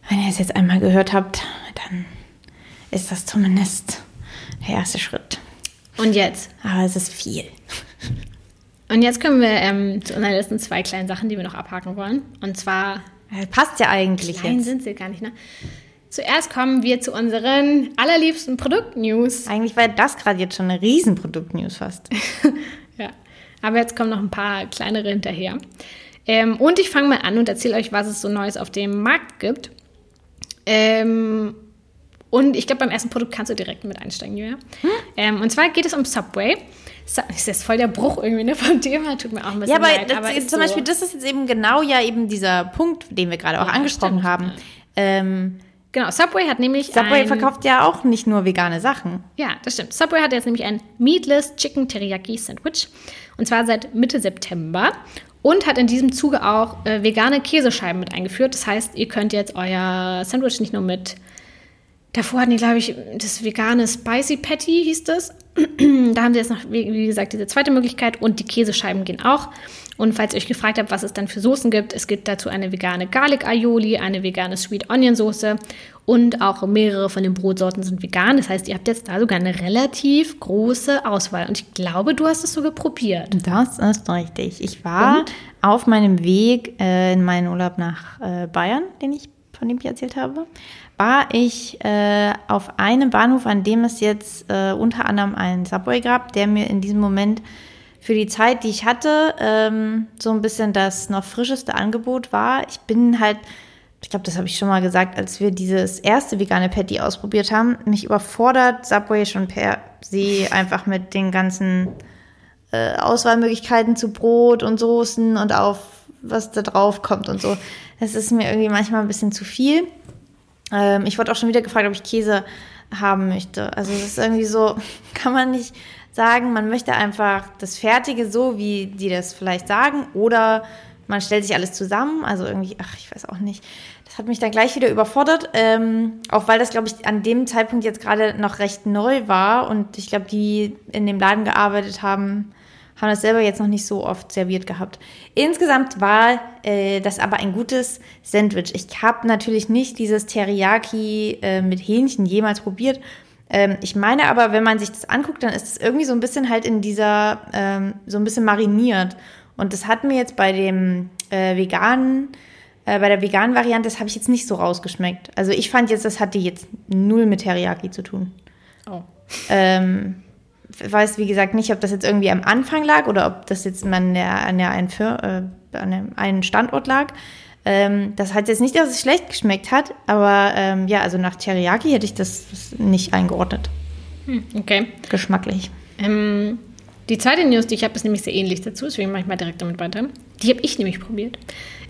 S1: Wenn ihr es jetzt einmal gehört habt, dann ist das zumindest der erste Schritt.
S2: Und jetzt?
S1: Aber es ist viel.
S2: Und jetzt kommen wir ähm, zu unseren letzten zwei kleinen Sachen, die wir noch abhaken wollen. Und zwar
S1: passt ja eigentlich
S2: Klein
S1: jetzt.
S2: sind sie gar nicht, ne? Zuerst kommen wir zu unseren allerliebsten Produkt-News.
S1: Eigentlich war das gerade jetzt schon eine riesen Produkt-News fast.
S2: ja, aber jetzt kommen noch ein paar kleinere hinterher. Ähm, und ich fange mal an und erzähle euch, was es so Neues auf dem Markt gibt. Ähm, und ich glaube, beim ersten Produkt kannst du direkt mit einsteigen, Julia. Hm? Ähm, und zwar geht es um Subway. Ist jetzt voll der Bruch irgendwie ne, vom Thema, tut mir auch ein bisschen
S1: ja, aber leid. aber zum so Beispiel, das ist jetzt eben genau ja eben dieser Punkt, den wir gerade auch ja, angesprochen stimmt, haben. Ähm,
S2: genau, Subway hat nämlich
S1: Subway verkauft ja auch nicht nur vegane Sachen.
S2: Ja, das stimmt. Subway hat jetzt nämlich ein Meatless Chicken Teriyaki Sandwich und zwar seit Mitte September und hat in diesem Zuge auch äh, vegane Käsescheiben mit eingeführt. Das heißt, ihr könnt jetzt euer Sandwich nicht nur mit Davor hatten die, glaube ich, das vegane Spicy Patty hieß das. da haben sie jetzt noch, wie gesagt, diese zweite Möglichkeit und die Käsescheiben gehen auch. Und falls ihr euch gefragt habt, was es dann für Soßen gibt, es gibt dazu eine vegane Garlic Aioli, eine vegane Sweet Onion Soße und auch mehrere von den Brotsorten sind vegan. Das heißt, ihr habt jetzt da sogar eine relativ große Auswahl. Und ich glaube, du hast es sogar probiert.
S1: Das ist richtig. Ich war und? auf meinem Weg äh, in meinen Urlaub nach äh, Bayern, den ich, von dem ich erzählt habe war ich äh, auf einem Bahnhof, an dem es jetzt äh, unter anderem einen Subway gab, der mir in diesem Moment für die Zeit, die ich hatte, ähm, so ein bisschen das noch frischeste Angebot war. Ich bin halt ich glaube, das habe ich schon mal gesagt, als wir dieses erste vegane Patty ausprobiert haben, mich überfordert Subway schon per se einfach mit den ganzen äh, Auswahlmöglichkeiten zu Brot und Soßen und auf was da drauf kommt und so. Das ist mir irgendwie manchmal ein bisschen zu viel. Ähm, ich wurde auch schon wieder gefragt, ob ich Käse haben möchte. Also es ist irgendwie so, kann man nicht sagen, man möchte einfach das Fertige so, wie die das vielleicht sagen, oder man stellt sich alles zusammen. Also irgendwie, ach, ich weiß auch nicht. Das hat mich dann gleich wieder überfordert, ähm, auch weil das, glaube ich, an dem Zeitpunkt jetzt gerade noch recht neu war und ich glaube, die in dem Laden gearbeitet haben, haben das selber jetzt noch nicht so oft serviert gehabt. Insgesamt war äh, das aber ein gutes Sandwich. Ich habe natürlich nicht dieses Teriyaki äh, mit Hähnchen jemals probiert. Ähm, ich meine aber, wenn man sich das anguckt, dann ist es irgendwie so ein bisschen halt in dieser, ähm, so ein bisschen mariniert. Und das hat mir jetzt bei dem äh, veganen, äh, bei der veganen Variante, das habe ich jetzt nicht so rausgeschmeckt. Also ich fand jetzt, das hatte jetzt null mit Teriyaki zu tun. Oh. Ähm, weiß, wie gesagt, nicht, ob das jetzt irgendwie am Anfang lag oder ob das jetzt an, der, an, der einen, äh, an einem Standort lag. Ähm, das heißt jetzt nicht, dass es schlecht geschmeckt hat, aber ähm, ja, also nach Teriyaki hätte ich das nicht eingeordnet.
S2: Hm, okay.
S1: Geschmacklich.
S2: Ähm, die zweite News, die ich habe, ist nämlich sehr ähnlich dazu, deswegen mache ich mal direkt damit weiter. Die habe ich nämlich probiert.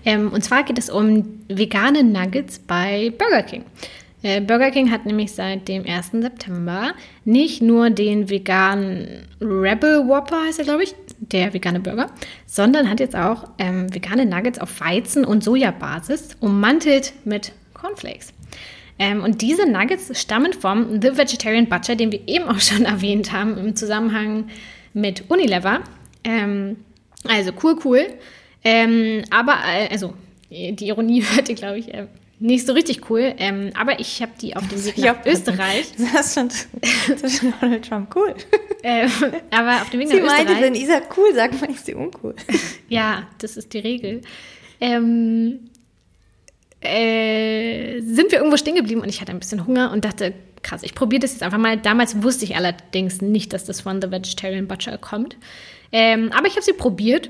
S2: Ähm, und zwar geht es um vegane Nuggets bei Burger King. Äh, Burger King hat nämlich seit dem 1. September nicht nur den veganen Rebel Whopper, heißt er, glaube ich, der vegane Burger, sondern hat jetzt auch ähm, vegane Nuggets auf Weizen- und Sojabasis, ummantelt mit Cornflakes. Ähm, und diese Nuggets stammen vom The Vegetarian Butcher, den wir eben auch schon erwähnt haben im Zusammenhang mit Unilever. Ähm, also cool, cool. Ähm, aber, äh, also, die Ironie hört ihr, glaube ich, äh, nicht so richtig cool. Ähm, aber ich habe die auf dem Weg nach Österreich.
S1: Das ist schon Donald Trump cool.
S2: ähm, aber auf dem Weg
S1: sie
S2: nach Österreich.
S1: meinte, wenn Isa cool sagt, man ich sie uncool.
S2: ja, das ist die Regel. Ähm, äh, sind wir irgendwo stehen geblieben und ich hatte ein bisschen Hunger und dachte, krass, ich probiere das jetzt einfach mal. Damals wusste ich allerdings nicht, dass das von The Vegetarian Butcher kommt. Ähm, aber ich habe sie probiert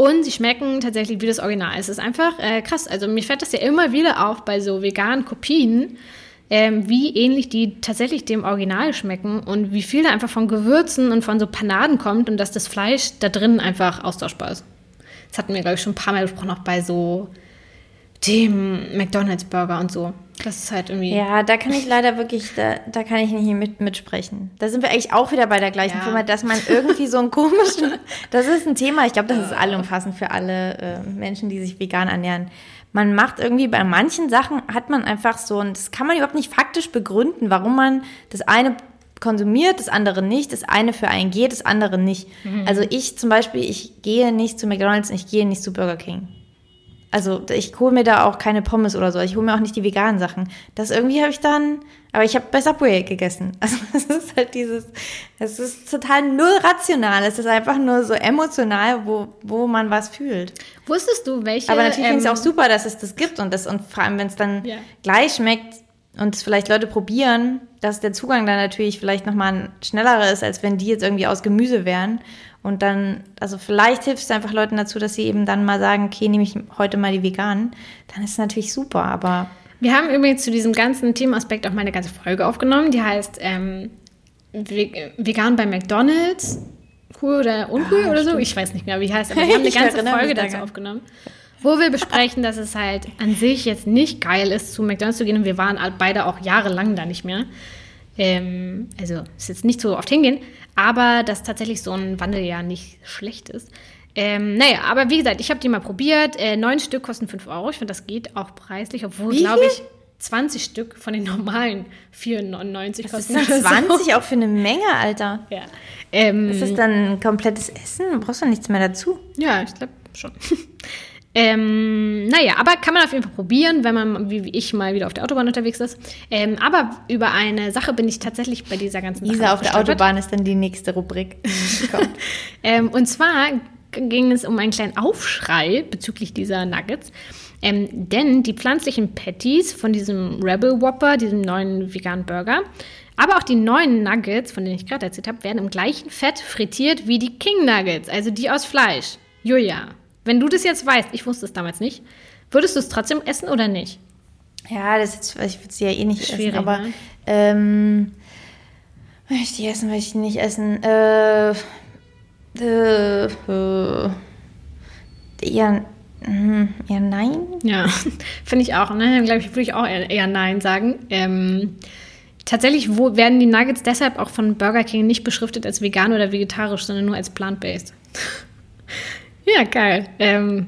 S2: und sie schmecken tatsächlich wie das Original. Es ist einfach äh, krass. Also mir fällt das ja immer wieder auf bei so veganen Kopien, ähm, wie ähnlich die tatsächlich dem Original schmecken und wie viel da einfach von Gewürzen und von so Panaden kommt und dass das Fleisch da drin einfach austauschbar ist. Das hatten wir, glaube ich, schon ein paar Mal besprochen, auch bei so dem McDonalds-Burger und so. Das ist halt irgendwie.
S1: Ja, da kann ich leider wirklich, da, da kann ich nicht mit, mitsprechen. Da sind wir eigentlich auch wieder bei der gleichen ja. Firma, dass man irgendwie so einen komischen. das ist ein Thema, ich glaube, das ist allumfassend für alle äh, Menschen, die sich vegan ernähren. Man macht irgendwie bei manchen Sachen hat man einfach so, und das kann man überhaupt nicht faktisch begründen, warum man das eine konsumiert, das andere nicht, das eine für einen geht, das andere nicht. Mhm. Also ich zum Beispiel, ich gehe nicht zu McDonalds, ich gehe nicht zu Burger King. Also ich hole mir da auch keine Pommes oder so. Ich hole mir auch nicht die veganen Sachen. Das irgendwie habe ich dann, aber ich habe bei Subway gegessen. Also es ist halt dieses, es ist total null rational. Es ist einfach nur so emotional, wo, wo man was fühlt.
S2: Wusstest du, welche?
S1: Aber natürlich ähm, finde ich es auch super, dass es das gibt und das und vor allem, wenn es dann ja. gleich schmeckt und es vielleicht Leute probieren, dass der Zugang dann natürlich vielleicht nochmal ein schnellerer ist, als wenn die jetzt irgendwie aus Gemüse wären. Und dann, also vielleicht hilft es einfach Leuten dazu, dass sie eben dann mal sagen, okay, nehme ich heute mal die veganen. Dann ist es natürlich super, aber.
S2: Wir haben übrigens zu diesem ganzen Themenaspekt auch mal eine ganze Folge aufgenommen, die heißt ähm, Vegan bei McDonalds. Cool oder uncool ah, oder so? Ich weiß nicht mehr, wie die heißt, aber wir haben eine ganze Folge dazu aufgenommen. Wo wir besprechen, dass es halt an sich jetzt nicht geil ist, zu McDonalds zu gehen. Und wir waren beide auch jahrelang da nicht mehr. Ähm, also ist jetzt nicht so oft hingehen, aber dass tatsächlich so ein Wandel ja nicht schlecht ist. Ähm, naja, aber wie gesagt, ich habe die mal probiert. Äh, neun Stück kosten 5 Euro. Ich finde, das geht auch preislich, obwohl, glaube ich, 20 Stück von den normalen 4,99 kosten.
S1: Das ist 20 so. auch für eine Menge, Alter.
S2: Ja.
S1: Ähm, ist das dann ein komplettes Essen? Du brauchst doch nichts mehr dazu.
S2: Ja, ich glaube schon. Ähm, naja, aber kann man auf jeden Fall probieren, wenn man, wie ich, mal wieder auf der Autobahn unterwegs ist. Ähm, aber über eine Sache bin ich tatsächlich bei dieser ganzen
S1: Lisa auf der Autobahn ist dann die nächste Rubrik.
S2: ähm, und zwar ging es um einen kleinen Aufschrei bezüglich dieser Nuggets. Ähm, denn die pflanzlichen Patties von diesem Rebel Whopper, diesem neuen veganen Burger, aber auch die neuen Nuggets, von denen ich gerade erzählt habe, werden im gleichen Fett frittiert wie die King Nuggets, also die aus Fleisch. Julia, wenn du das jetzt weißt, ich wusste es damals nicht, Würdest du es trotzdem essen oder nicht?
S1: Ja, das ist, ich würde sie ja eh nicht
S2: Schwierig,
S1: essen, aber
S2: ne?
S1: ähm, möchte ich die essen, möchte ich die nicht essen. Äh, äh, äh, eher, hm, eher nein.
S2: Ja, finde ich auch. Ne? Glaube ich, würde ich auch eher, eher Nein sagen. Ähm, tatsächlich wo, werden die Nuggets deshalb auch von Burger King nicht beschriftet als vegan oder vegetarisch, sondern nur als plant-based. Ja, geil. Ähm,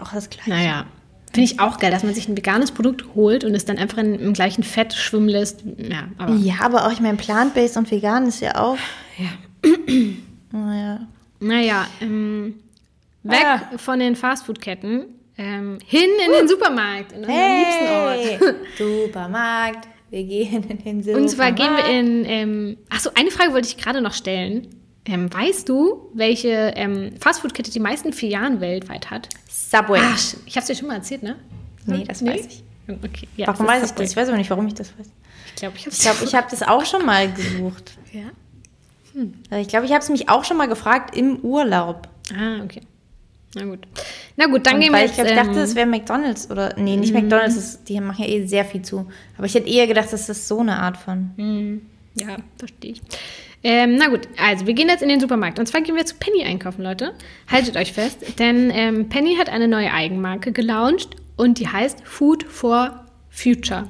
S1: Auch das gleiche.
S2: naja, finde ich auch geil, dass man sich ein veganes Produkt holt und es dann einfach in, im gleichen Fett schwimmen lässt. Ja, aber
S1: Ja, aber auch, ich meine, plant-based und vegan ist ja auch.
S2: ja.
S1: Naja.
S2: Naja, ähm, weg
S1: Ah.
S2: von den Fastfood-Ketten, ähm, hin in den Supermarkt, in unseren liebsten
S1: Hey,
S2: Ort.
S1: Supermarkt. Wir gehen in den Supermarkt.
S2: Und zwar gehen wir in, ähm, achso, eine Frage wollte ich gerade noch stellen. Ähm, weißt du, welche ähm, Fastfood-Kette die meisten Filialen weltweit hat?
S1: Subway.
S2: Ah, sch- ich habe es dir schon mal erzählt, ne?
S1: Nee, das weiß ich.
S2: Okay, ja,
S1: Warum
S2: es
S1: weiß ich
S2: Subway.
S1: das? Ich weiß aber nicht, warum ich das weiß.
S2: Ich glaube, ich habe
S1: Ich glaube, ich habe das auch schon mal gesucht.
S2: Ja.
S1: Also ich glaube, ich habe es mich auch schon mal gefragt im Urlaub.
S2: Ah, okay. Na gut. Na gut, dann
S1: Und
S2: gehen wir
S1: weil
S2: jetzt.
S1: ich, glaub, ich dachte,
S2: ähm, Mhm.
S1: das wäre McDonalds oder nee, nicht McDonalds, das, die machen ja eh sehr viel zu. Aber ich hätte eher gedacht, das ist so eine Art von.
S2: Mhm. Ja, verstehe ich. Ähm, na gut, also wir gehen jetzt in den Supermarkt. Und zwar gehen wir zu Penny einkaufen, Leute. Haltet euch fest, denn ähm, Penny hat eine neue Eigenmarke gelauncht und die heißt Food for Future.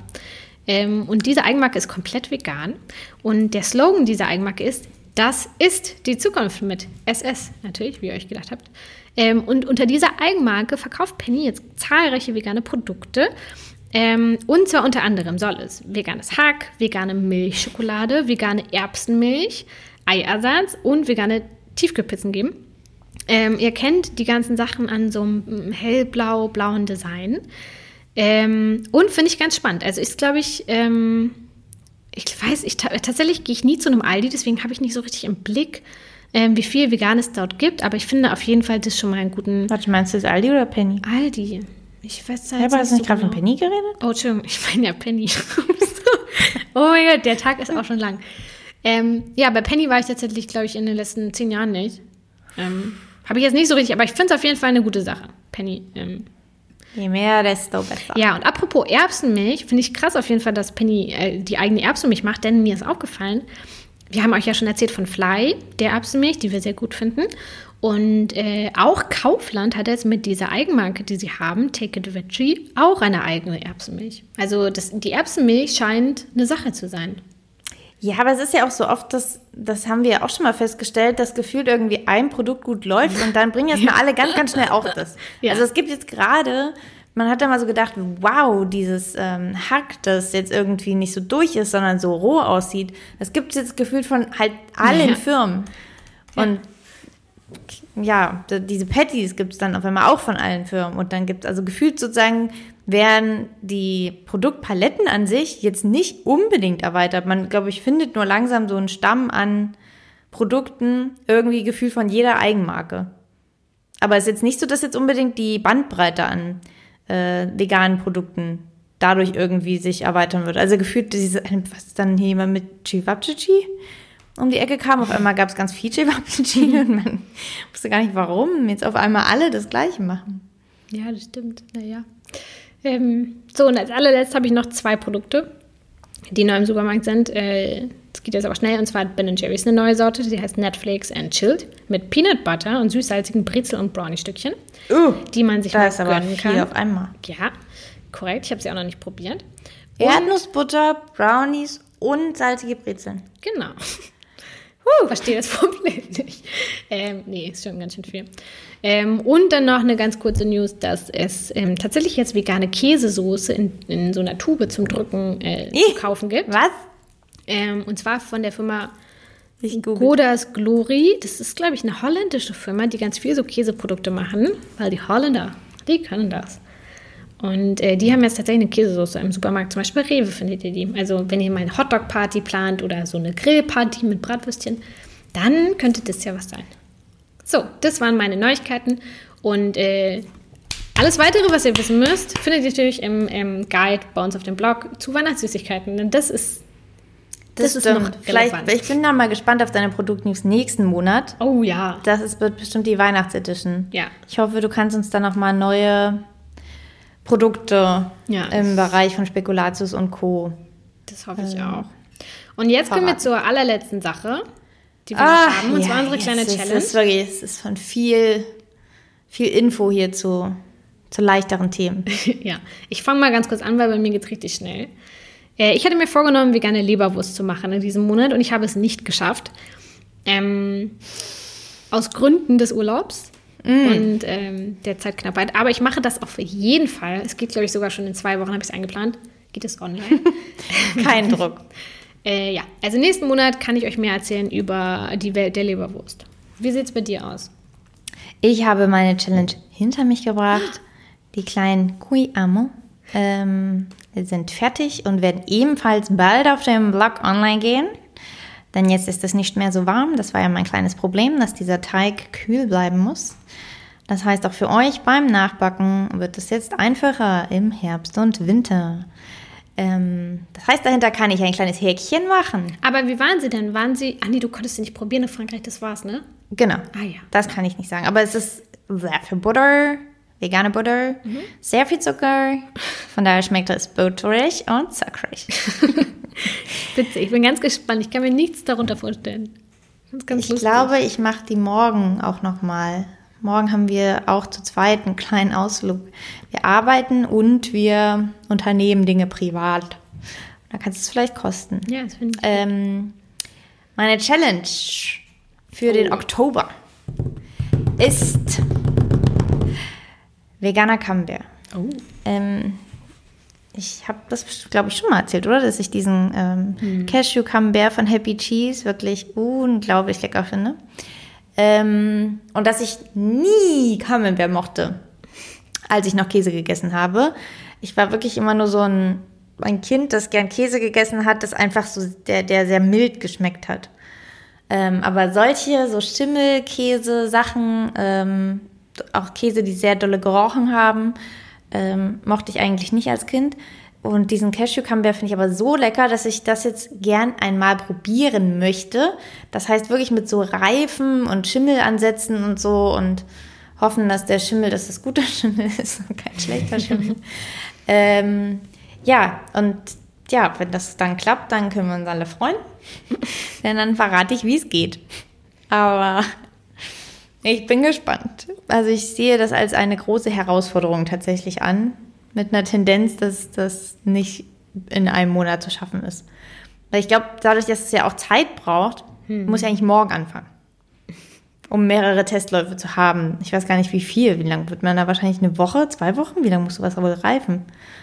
S2: Ähm, und diese Eigenmarke ist komplett vegan. Und der Slogan dieser Eigenmarke ist, das ist die Zukunft mit SS, natürlich, wie ihr euch gedacht habt. Ähm, und unter dieser Eigenmarke verkauft Penny jetzt zahlreiche vegane Produkte. Ähm, und zwar unter anderem soll es veganes Hack, vegane Milchschokolade, vegane Erbsenmilch, Eiersatz und vegane Tiefkühlpizzen geben. Ähm, ihr kennt die ganzen Sachen an so einem hellblau-blauen Design. Ähm, und finde ich ganz spannend. Also ist, glaube ich, ähm, ich weiß, ich ta tatsächlich gehe ich nie zu einem Aldi, deswegen habe ich nicht so richtig im Blick, ähm, wie viel vegan es dort gibt. Aber ich finde auf jeden Fall das schon mal einen guten
S1: Warte, meinst du das Aldi oder Penny?
S2: Aldi. Ich weiß
S1: aber hast du nicht gerade von
S2: genau.
S1: Penny geredet?
S2: Oh, Entschuldigung, ich meine ja Penny. oh mein Gott, der Tag ist auch schon lang. Ähm, ja, bei Penny war ich tatsächlich, glaube ich, in den letzten zehn Jahren nicht. Ähm, Habe ich jetzt nicht so richtig, aber ich finde es auf jeden Fall eine gute Sache. Penny. Ähm,
S1: Je mehr, desto besser.
S2: ja, und apropos Erbsenmilch, finde ich krass auf jeden Fall, dass Penny äh, die eigene Erbsenmilch macht, denn mir ist aufgefallen, wir haben euch ja schon erzählt von Fly, der Erbsenmilch, die wir sehr gut finden. Und äh, auch Kaufland hat jetzt mit dieser Eigenmarke, die sie haben, Take It Veggie, auch eine eigene Erbsenmilch. Also das, die Erbsenmilch scheint eine Sache zu sein.
S1: Ja, aber es ist ja auch so oft, dass, das haben wir ja auch schon mal festgestellt, dass gefühlt irgendwie ein Produkt gut läuft und dann bringen jetzt mal alle ganz, ganz schnell auch das.
S2: Ja.
S1: Also es gibt jetzt gerade, man hat da mal so gedacht, wow, dieses ähm, Hack, das jetzt irgendwie nicht so durch ist, sondern so roh aussieht, das gibt es jetzt gefühlt von halt allen
S2: Ja.
S1: Firmen. Und ja, d- diese Patties gibt es dann auf einmal auch von allen Firmen. Und dann gibt es also gefühlt sozusagen, werden die Produktpaletten an sich jetzt nicht unbedingt erweitert. Man, glaube ich, findet nur langsam so einen Stamm an Produkten irgendwie gefühlt von jeder Eigenmarke. Aber es ist jetzt nicht so, dass jetzt unbedingt die Bandbreite an äh, veganen Produkten dadurch irgendwie sich erweitern wird. Also gefühlt diese, was ist dann hier jemand mit Chivapchichi um die Ecke kam. Auf einmal gab es ganz viel Chivapchichi und man wusste gar nicht, warum jetzt auf einmal alle das Gleiche machen.
S2: Ja, das stimmt. Naja. Ähm, so, und als allerletzt habe ich noch zwei Produkte, die neu im Supermarkt sind. Äh, Das geht jetzt aber schnell. Und zwar hat Ben Jerry's eine neue Sorte, die heißt Netflix and Chilled mit Peanut Butter und süß-salzigen Brezel- und Brownie-Stückchen,
S1: Uh,
S2: die man sich
S1: da
S2: mal
S1: ist aber
S2: gönnen
S1: viel
S2: kann.
S1: auf einmal.
S2: Ja, korrekt. Ich habe sie auch noch nicht probiert. Und-
S1: Erdnussbutter, Brownies und salzige Brezeln.
S2: Genau. Huh, verstehe das Problem nicht. Ähm, nee, ist schon ganz schön viel. Ähm, und dann noch eine ganz kurze News, dass es ähm, tatsächlich jetzt vegane Käsesoße in, in so einer Tube zum Drücken äh, zu kaufen gibt.
S1: Was?
S2: Ähm, und zwar von der Firma. Godas Glory. Das ist, glaube ich, eine holländische Firma, die ganz viel so Käseprodukte machen, weil die Holländer, die können das. Und äh, die haben jetzt tatsächlich eine Käsesoße im Supermarkt. Zum Beispiel bei Rewe findet ihr die. Also wenn ihr mal eine Hotdog-Party plant oder so eine Grillparty mit Bratwürstchen, dann könnte das ja was sein. So, das waren meine Neuigkeiten. Und äh, alles Weitere, was ihr wissen müsst, findet ihr natürlich im, im Guide bei uns auf dem Blog zu Weihnachtssüßigkeiten. Denn das ist,
S1: Das,
S2: das ist noch
S1: Vielleicht,
S2: relevant.
S1: ich bin da mal gespannt auf deine Produktnews nächsten Monat.
S2: oh ja.
S1: Das ist, wird bestimmt die Weihnachtsedition.
S2: Ja.
S1: Ich hoffe, du kannst uns dann noch mal neue Produkte
S2: Ja.
S1: im Bereich von Spekulatius und Co.
S2: Das hoffe ich auch. Und jetzt kommen wir
S1: verraten.
S2: zur allerletzten Sache, die wir noch haben. Und zwar unsere kleine
S1: es
S2: Challenge.
S1: Ist wirklich, es ist von viel, viel Info hier zu, zu leichteren Themen.
S2: ja, ich fange mal ganz kurz an, weil bei mir geht es richtig schnell. Äh, ich hatte mir vorgenommen, vegane Leberwurst zu machen in diesem Monat und ich habe es nicht geschafft. Ähm, aus Gründen des Urlaubs und ähm, der Zeitknappheit. Aber ich mache das auf jeden Fall. Es geht, glaube ich, sogar schon in zwei Wochen, habe ich es eingeplant. Geht es online?
S1: Kein Druck.
S2: äh, ja, also nächsten Monat kann ich euch mehr erzählen über die Welt der Leberwurst. Wie sieht es bei dir aus?
S1: Ich habe meine Challenge hinter mich gebracht. Die kleinen Cui Amo ähm, sind fertig und werden ebenfalls bald auf dem Blog online gehen. Denn jetzt ist es nicht mehr so warm. Das war ja mein kleines Problem, dass dieser Teig kühl bleiben muss. Das heißt, auch für euch beim Nachbacken wird es jetzt einfacher im Herbst und Winter. Ähm, das heißt, dahinter kann ich ein kleines Häkchen machen.
S2: Aber wie waren sie denn? Waren sie. Ah, nee, du konntest sie nicht probieren in Frankreich, das war's, ne?
S1: Genau.
S2: Ah, ja.
S1: Das kann ich nicht sagen. Aber es ist sehr viel Butter, vegane Butter, sehr viel Zucker. Von daher schmeckt es butterig und zuckrig.
S2: Witzig, ich bin ganz gespannt. Ich kann mir nichts darunter vorstellen. Ganz, ganz
S1: Ich
S2: lustig.
S1: glaube, ich mache die morgen auch noch mal. Morgen haben wir auch zu zweit einen kleinen Ausflug. Wir arbeiten und wir unternehmen Dinge privat. Da kannst du es vielleicht kosten.
S2: Ja, das finde ich.
S1: Ähm, meine Challenge für den Oktober ist veganer Camembert.
S2: Oh.
S1: Ähm, ich habe das, glaube ich, schon mal erzählt, oder? Dass ich diesen ähm, Cashew Camembert von Happy Cheese wirklich unglaublich lecker finde. Ähm, und dass ich nie Camembert mochte, als ich noch Käse gegessen habe. Ich war wirklich immer nur so ein, ein Kind, das gern Käse gegessen hat, das einfach so, der, der sehr mild geschmeckt hat. Ähm, aber solche, so Schimmelkäse, Sachen, ähm, auch Käse, die sehr dolle gerochen haben, ähm, mochte ich eigentlich nicht als Kind. Und diesen Cashew Camembert finde ich aber so lecker, dass ich das jetzt gern einmal probieren möchte. Das heißt wirklich mit so Reifen und Schimmelansätzen und so und hoffen, dass der Schimmel, dass das guter Schimmel ist und kein schlechter Schimmel. ähm, ja, und ja, wenn das dann klappt, dann können wir uns alle freuen. Denn dann verrate ich, wie es geht. Aber ich bin gespannt. Also ich sehe das als eine große Herausforderung tatsächlich an. Mit einer Tendenz, dass das nicht in einem Monat zu schaffen ist. Weil ich glaube, dadurch, dass es ja auch Zeit braucht, muss ich eigentlich morgen anfangen. Um mehrere Testläufe zu haben. Ich weiß gar nicht, wie viel. Wie lange wird man da wahrscheinlich eine Woche, zwei Wochen? Wie lange muss sowas wohl reifen?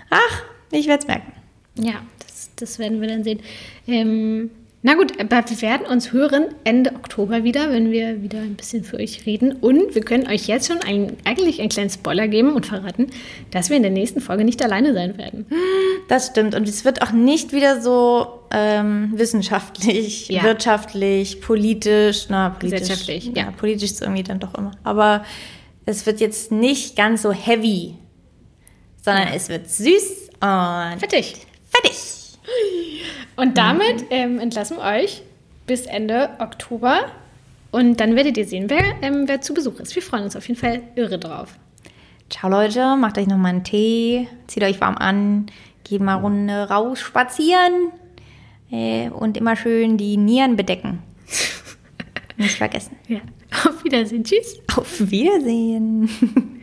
S1: Ach, ich werde es merken.
S2: Ja, das, das werden wir dann sehen. Ähm, na gut, aber wir werden uns hören Ende Oktober wieder, wenn wir wieder ein bisschen für euch reden. Und wir können euch jetzt schon ein, eigentlich einen kleinen Spoiler geben und verraten, dass wir in der nächsten Folge nicht alleine sein werden.
S1: Das stimmt. Und es wird auch nicht wieder so ähm, wissenschaftlich,
S2: Ja.
S1: wirtschaftlich, politisch, na, politisch.
S2: Gesellschaftlich,
S1: Ja,
S2: ja.
S1: politisch ist irgendwie dann doch immer. Aber es wird jetzt nicht ganz so heavy, sondern es wird süß und
S2: Fertig.
S1: fertig.
S2: Und damit ähm, entlassen wir euch bis Ende Oktober. Und dann werdet ihr sehen, wer, ähm, wer zu Besuch ist. Wir freuen uns auf jeden Fall irre drauf.
S1: Ciao Leute, macht euch nochmal einen Tee, zieht euch warm an, geht mal Runde raus spazieren äh, und immer schön die Nieren bedecken. Nicht vergessen.
S2: Ja. Auf Wiedersehen. Tschüss.
S1: Auf Wiedersehen.